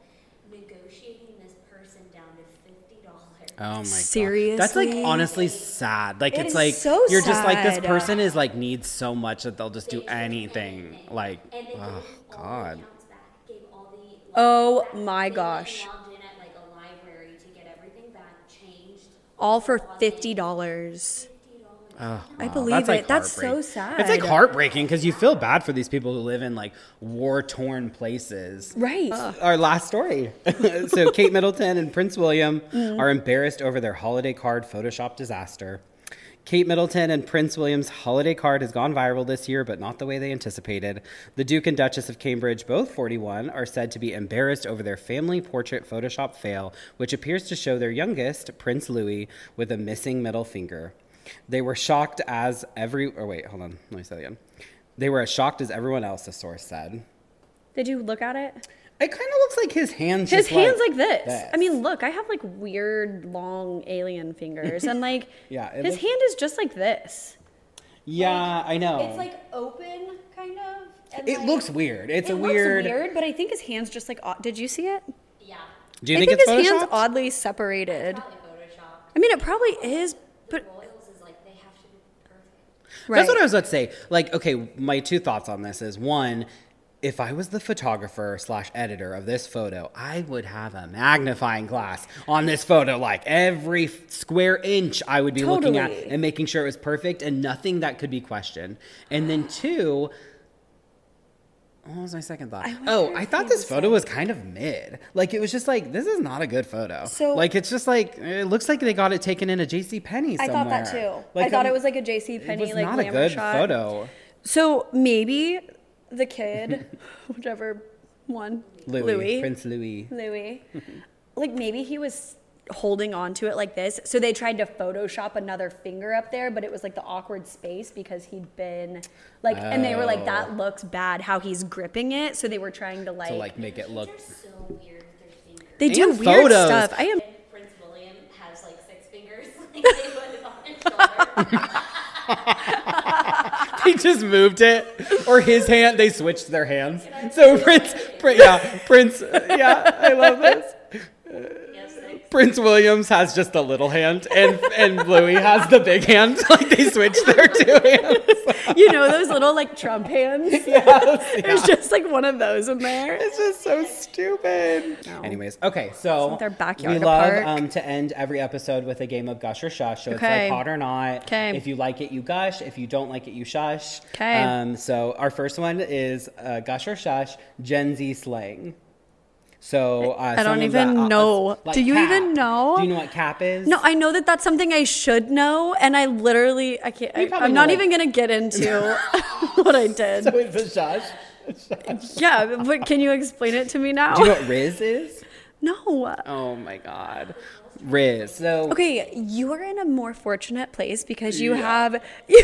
negotiating this person down to fifty dollars. Oh my god. Seriously? That's like honestly sad. Like It it's is like so you're just like this sad. person is like needs so much that they'll just do They took anything. Like and they oh gave all the god. accounts back, gave all the like, Oh back. my They went and gosh. logged in at like a library to get everything back, changed. All for fifty dollars. $50. Oh, I wow. believe That's, like, it. That's so sad. It's like heartbreaking because you feel bad for these people who live in like war torn places. Right. Our last story. so Kate Middleton and Prince William Mm-hmm. are embarrassed over their holiday card Photoshop disaster. Kate Middleton and Prince William's holiday card has gone viral this year, but not the way they anticipated. The Duke and Duchess of Cambridge, both 41, are said to be embarrassed over their family portrait Photoshop fail, which appears to show their youngest, Prince Louis, with a missing middle finger. They were shocked as every. Or wait, hold on. Let me say that again. They were as shocked as everyone else, the source said. Did you look at it? It kind of looks like his hands. His just hands like, this. this. I mean, look, I have like weird long alien fingers, and like Yeah, his looks- hand is just like this. yeah, I know. It's like open, kind of. and, it like- looks weird. It's it a looks weird. weird, but I think his hands just like. odd- Did you see it? Yeah. Do you I think, think it's his hands oddly separated. Probably Photoshop. I mean, it probably is, but Royals is like they have to be perfect. Right. That's what I was about to say. Like, okay, my two thoughts on this is one, if I was the photographer slash editor of this photo, I would have a magnifying glass on this photo. Like every square inch, I would be looking at and making sure it was perfect and nothing that could be questioned. And then two, what was my second thought? I oh, I thought this photo was kind of mid. Like it was just like this is not a good photo. So- like it's just like it looks like they got it taken in a JC Penney I thought that too. Like, I thought um, it was like a J.C. it Penney was like not a good shot. photo. So maybe the kid, whichever one, Louis, Louis, Prince Louis. Louis, like maybe he was holding on to it like this. So they tried to Photoshop another finger up there, but it was like the awkward space because he'd been like, and they were like, Oh. that looks bad how he's gripping it. So they were trying to like, to like make it look. They're so weird with their fingers. they do weird photos. stuff. I am. Prince William has like six fingers. Like they put it on his shoulder. He just moved it, or his hand. They switched their hands. So Prince, Prin- yeah, Prince, yeah, I love this. Prince Williams has just a little hand, and and Louis has the big hand. Like they switched their two hands. You know those little like Trump hands? Yes, There's yeah. just like one of those in there. It's just so stupid. No. Anyways, okay, so Their backyard we love um, to end every episode with a game of gush or shush. So it's Okay. like hot or not. Okay. If you like it, you gush. If you don't like it, you shush. 'Kay. Um, so our first one is uh, gush or shush Gen Z slang. So uh, I don't even the, uh, know. like Do you cap. even know? Do you know what cap is? No, I know that that's something I should know, and I literally I can't. I, I'm not even gonna get into what I did. So shush. Yeah, but can you explain it to me now? Do you know what rizz is? no. Oh my god. Riz. So Okay, you are in a more fortunate place because you Yeah. have.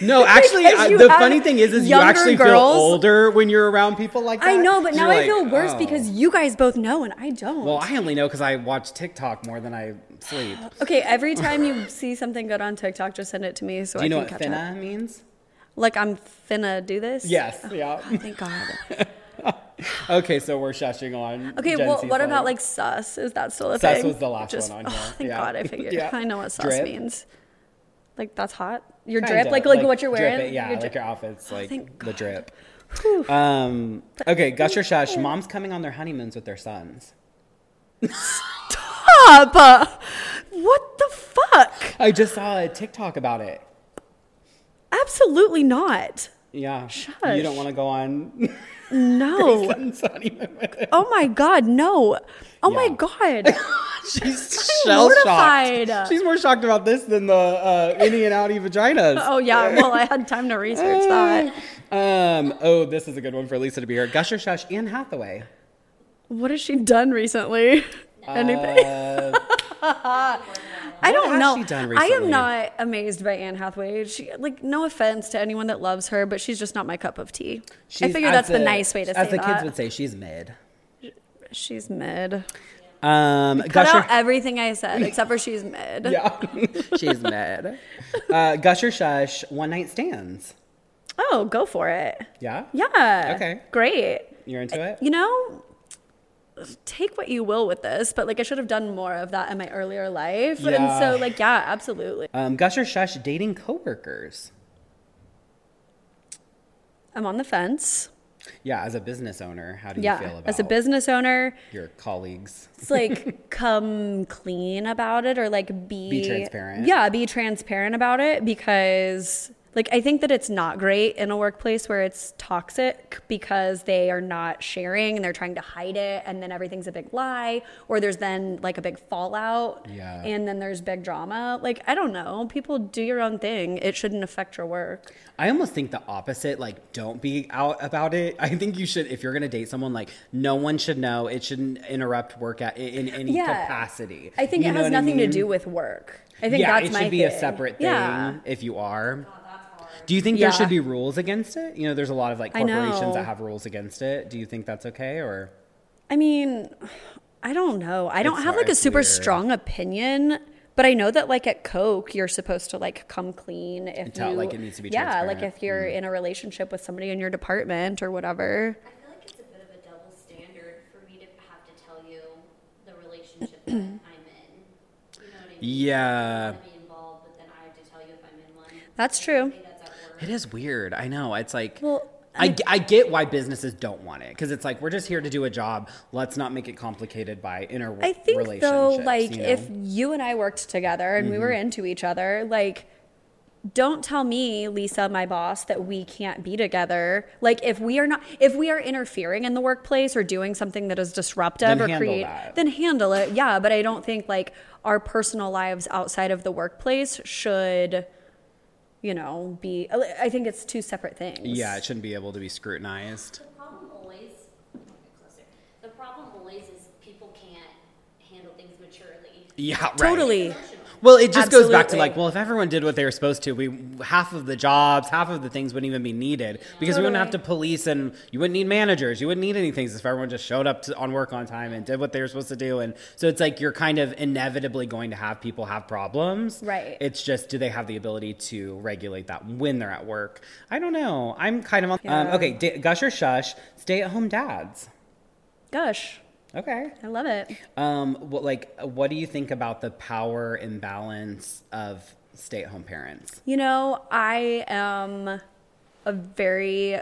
No, actually, I, uh, the funny thing is, is you younger actually feel girls. older when you're around people like that. I know, but now You're I feel worse oh. because you guys both know and I don't. Well, I only know because I watch TikTok more than I sleep. okay, every time you see something good on TikTok, just send it to me so I can catch Do you I know can what catch finna up. means? Like I'm finna do this. Yes. Oh, yeah. Oh, thank God. okay, so we're shushing on. Okay, Gen well, what about like sus? Is that still a Sus thing? Sus was the last Just- one on oh, here. thank Yeah. God, I figured. Yeah. I know what sus Drip? means. Like that's hot. Your Kinda, drip, like like, what you're drip wearing. it, yeah, Your like drip. your outfits, like thank the drip. Um. Okay, gush or shush. Moms coming on their honeymoons with their sons. Stop! What the fuck? I just saw a TikTok about it. Absolutely not. Yeah. Shush. You don't want to go on No. Grayson's honeymoon with him. Oh my god, no. Oh my god. She's shell shocked. She's more shocked about this than the uh, innie and outie vaginas. Oh yeah, well I had time to research that. Um. Oh, this is a good one for Lisa to be here. Gush or shush. Anne Hathaway. What has she done recently? Anything? Uh, I don't know. I am not amazed by Anne Hathaway. She like no offense to anyone that loves her, but she's just not my cup of tea. I figure that's the, nice way to say it. As the kids would say, she's mid. she's mid. Um. Cut out everything I said except for she's mid. yeah, she's mid. Uh, gush or shush. One night stands. Oh, go for it. Yeah. Yeah. Okay. Great. You're into it. You know, take what you will with this, but like I should have done more of that in my earlier life. And so like yeah, absolutely. Um. Gush or shush. Dating coworkers. I'm on the fence. Yeah. As a business owner, how do you Yeah. feel about it? As a business owner, your colleagues? it's like come clean about it or like be Be transparent. Yeah, be transparent about it because like I think that it's not great in a workplace where it's toxic because they are not sharing and they're trying to hide it and then everything's a big lie or there's then like a big fallout Yeah. and then there's big drama. Like I don't know, people do your own thing. It shouldn't affect your work. I almost think the opposite. Like, don't be out about it. I think you should, if you're gonna date someone, like, no one should know. It shouldn't interrupt work at, in any Yeah. capacity. I think You it has what I nothing to do with work. I think yeah, that's it my should be a separate thing Yeah. if you are. Do you think there should be rules against it? You know, there's a lot of like corporations that have rules against it. Do you think that's okay or? I mean, I don't know. I don't have hard- like a super weird. strong opinion, but I know that like at Coke, you're supposed to like come clean if tell- you like, it needs to be yeah, like if you're Mm. in a relationship with somebody in your department or whatever. I feel like it's a bit of a double standard for me to have to tell you the relationship that I'm in. You know what I mean? Yeah. I want to be involved, but then I have to tell you if I'm in. That's true. It is weird. I know. It's like Well, I, I get why businesses don't want it because it's like we're just here to do a job. Let's not make it complicated by inner I think relationships. though, like you know? if you and I worked together and we were Mm-hmm. into each other, like don't tell me, Lisa, my boss, that we can't be together. Like if we are not if we are interfering in the workplace or doing something that is disruptive Then or create that. then handle it. Yeah, but I don't think like our personal lives outside of the workplace should you know, be I think it's two separate things. yeah, it shouldn't be able to be scrutinized. The problem always, I'll get closer. The problem always is people can't handle things maturely. Yeah, right. Totally. Well, it just goes back to like, well, if everyone did what they were supposed to, we half of the jobs, half of the things wouldn't even be needed because we wouldn't have to police and you wouldn't need managers, you wouldn't need anything if everyone just showed up to, on work on time and did what they were supposed to do. And so it's like you're kind of inevitably going to have people have problems. Right. It's just do they have the ability to regulate that when they're at work? I don't know. I'm kind of on. Um, okay, da- gush or shush. Stay at home dads. Gosh, Okay. I love it. Um, what like what do you think about the power imbalance of stay-at-home parents? You know, I am a very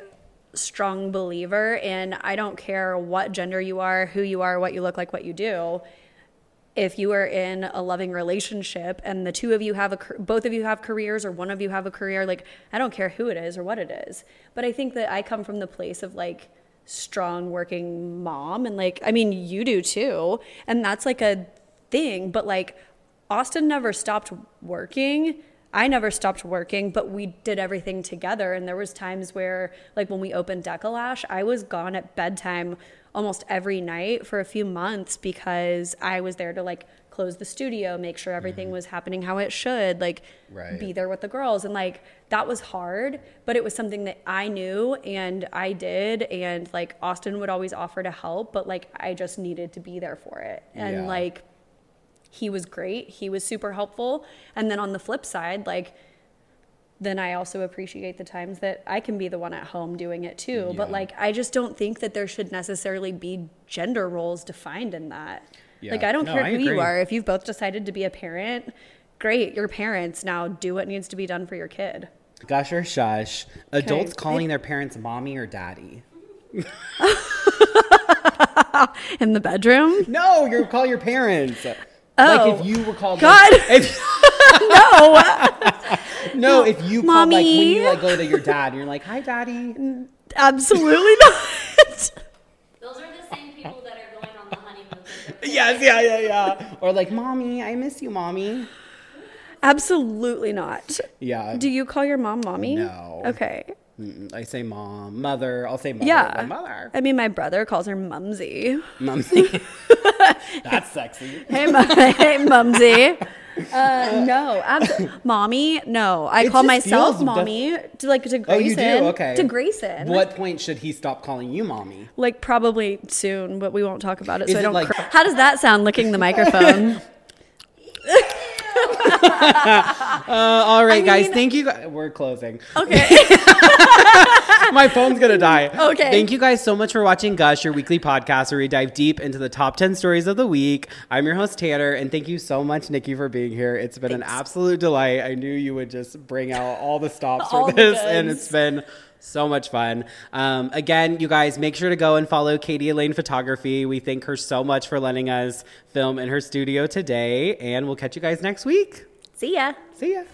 strong believer in I don't care what gender you are, who you are, what you look like, what you do. If you are in a loving relationship and the two of you have a both of you have careers or one of you have a career, like I don't care who it is or what it is. But I think that I come from the place of like strong working mom and like I mean you do too. And that's like a thing, but like Austin never stopped working. I never stopped working, but we did everything together. And there was times where, like when we opened Decalash, I was gone at bedtime almost every night for a few months because I was there to like close the studio, make sure everything mm-hmm. was happening how it should, like Right. be there with the girls. And like that was hard, but it was something that I knew and I did. And like Austin would always offer to help, but like I just needed to be there for it. And Yeah. like, he was great. He was super helpful. And then on the flip side, like, then I also appreciate the times that I can be the one at home doing it too. But like, I just don't think that there should necessarily be gender roles defined in that. Like, I don't No, care I who you are. If you've both decided to be a parent, great, you're parents. Now do what needs to be done for your kid. Gush or shush. Adults Okay. calling their parents mommy or daddy. In the bedroom? No, you call your parents. Oh. Like if oh. you were called God. Like, if, no, no, if you called like when you like go to your dad and you're like, "Hi, daddy." absolutely not. Those are the same people that are going on the honeymoon. with their Yes, yeah, yeah, yeah. Or like, "Mommy, I miss you, mommy." absolutely not. Yeah. Do you call your mom mommy? No. Okay. I say mom, mother. I'll say mother. Yeah. my mother. I mean, my brother calls her Mumsy. Mumsy. That's sexy. Hey, mum- hey Mumsy. Uh, no, abs- mommy. No, I It call just myself feels- mommy to like to Grayson. Oh, you do? Okay. To Grayson. What point should he stop calling you mommy? Like probably soon, but we won't talk about it. Is so I it don't. like- cry. How does that sound? Licking the microphone. Uh, all right, guys. mean- Thank you. We're closing. okay. My phone's gonna die. Okay. Thank you guys so much for watching Gush, your weekly podcast where we dive deep into the top 10 stories of the week. I'm your host, Tanner, and thank you so much, Niki, for being here. It's been an absolute delight. I knew you would just bring out all the stops All for this, and it's been so much fun. Um, again, you guys, make sure to go and follow Katy Elaine Photography. We thank her so much for letting us film in her studio today, and we'll catch you guys next week. See ya. See ya.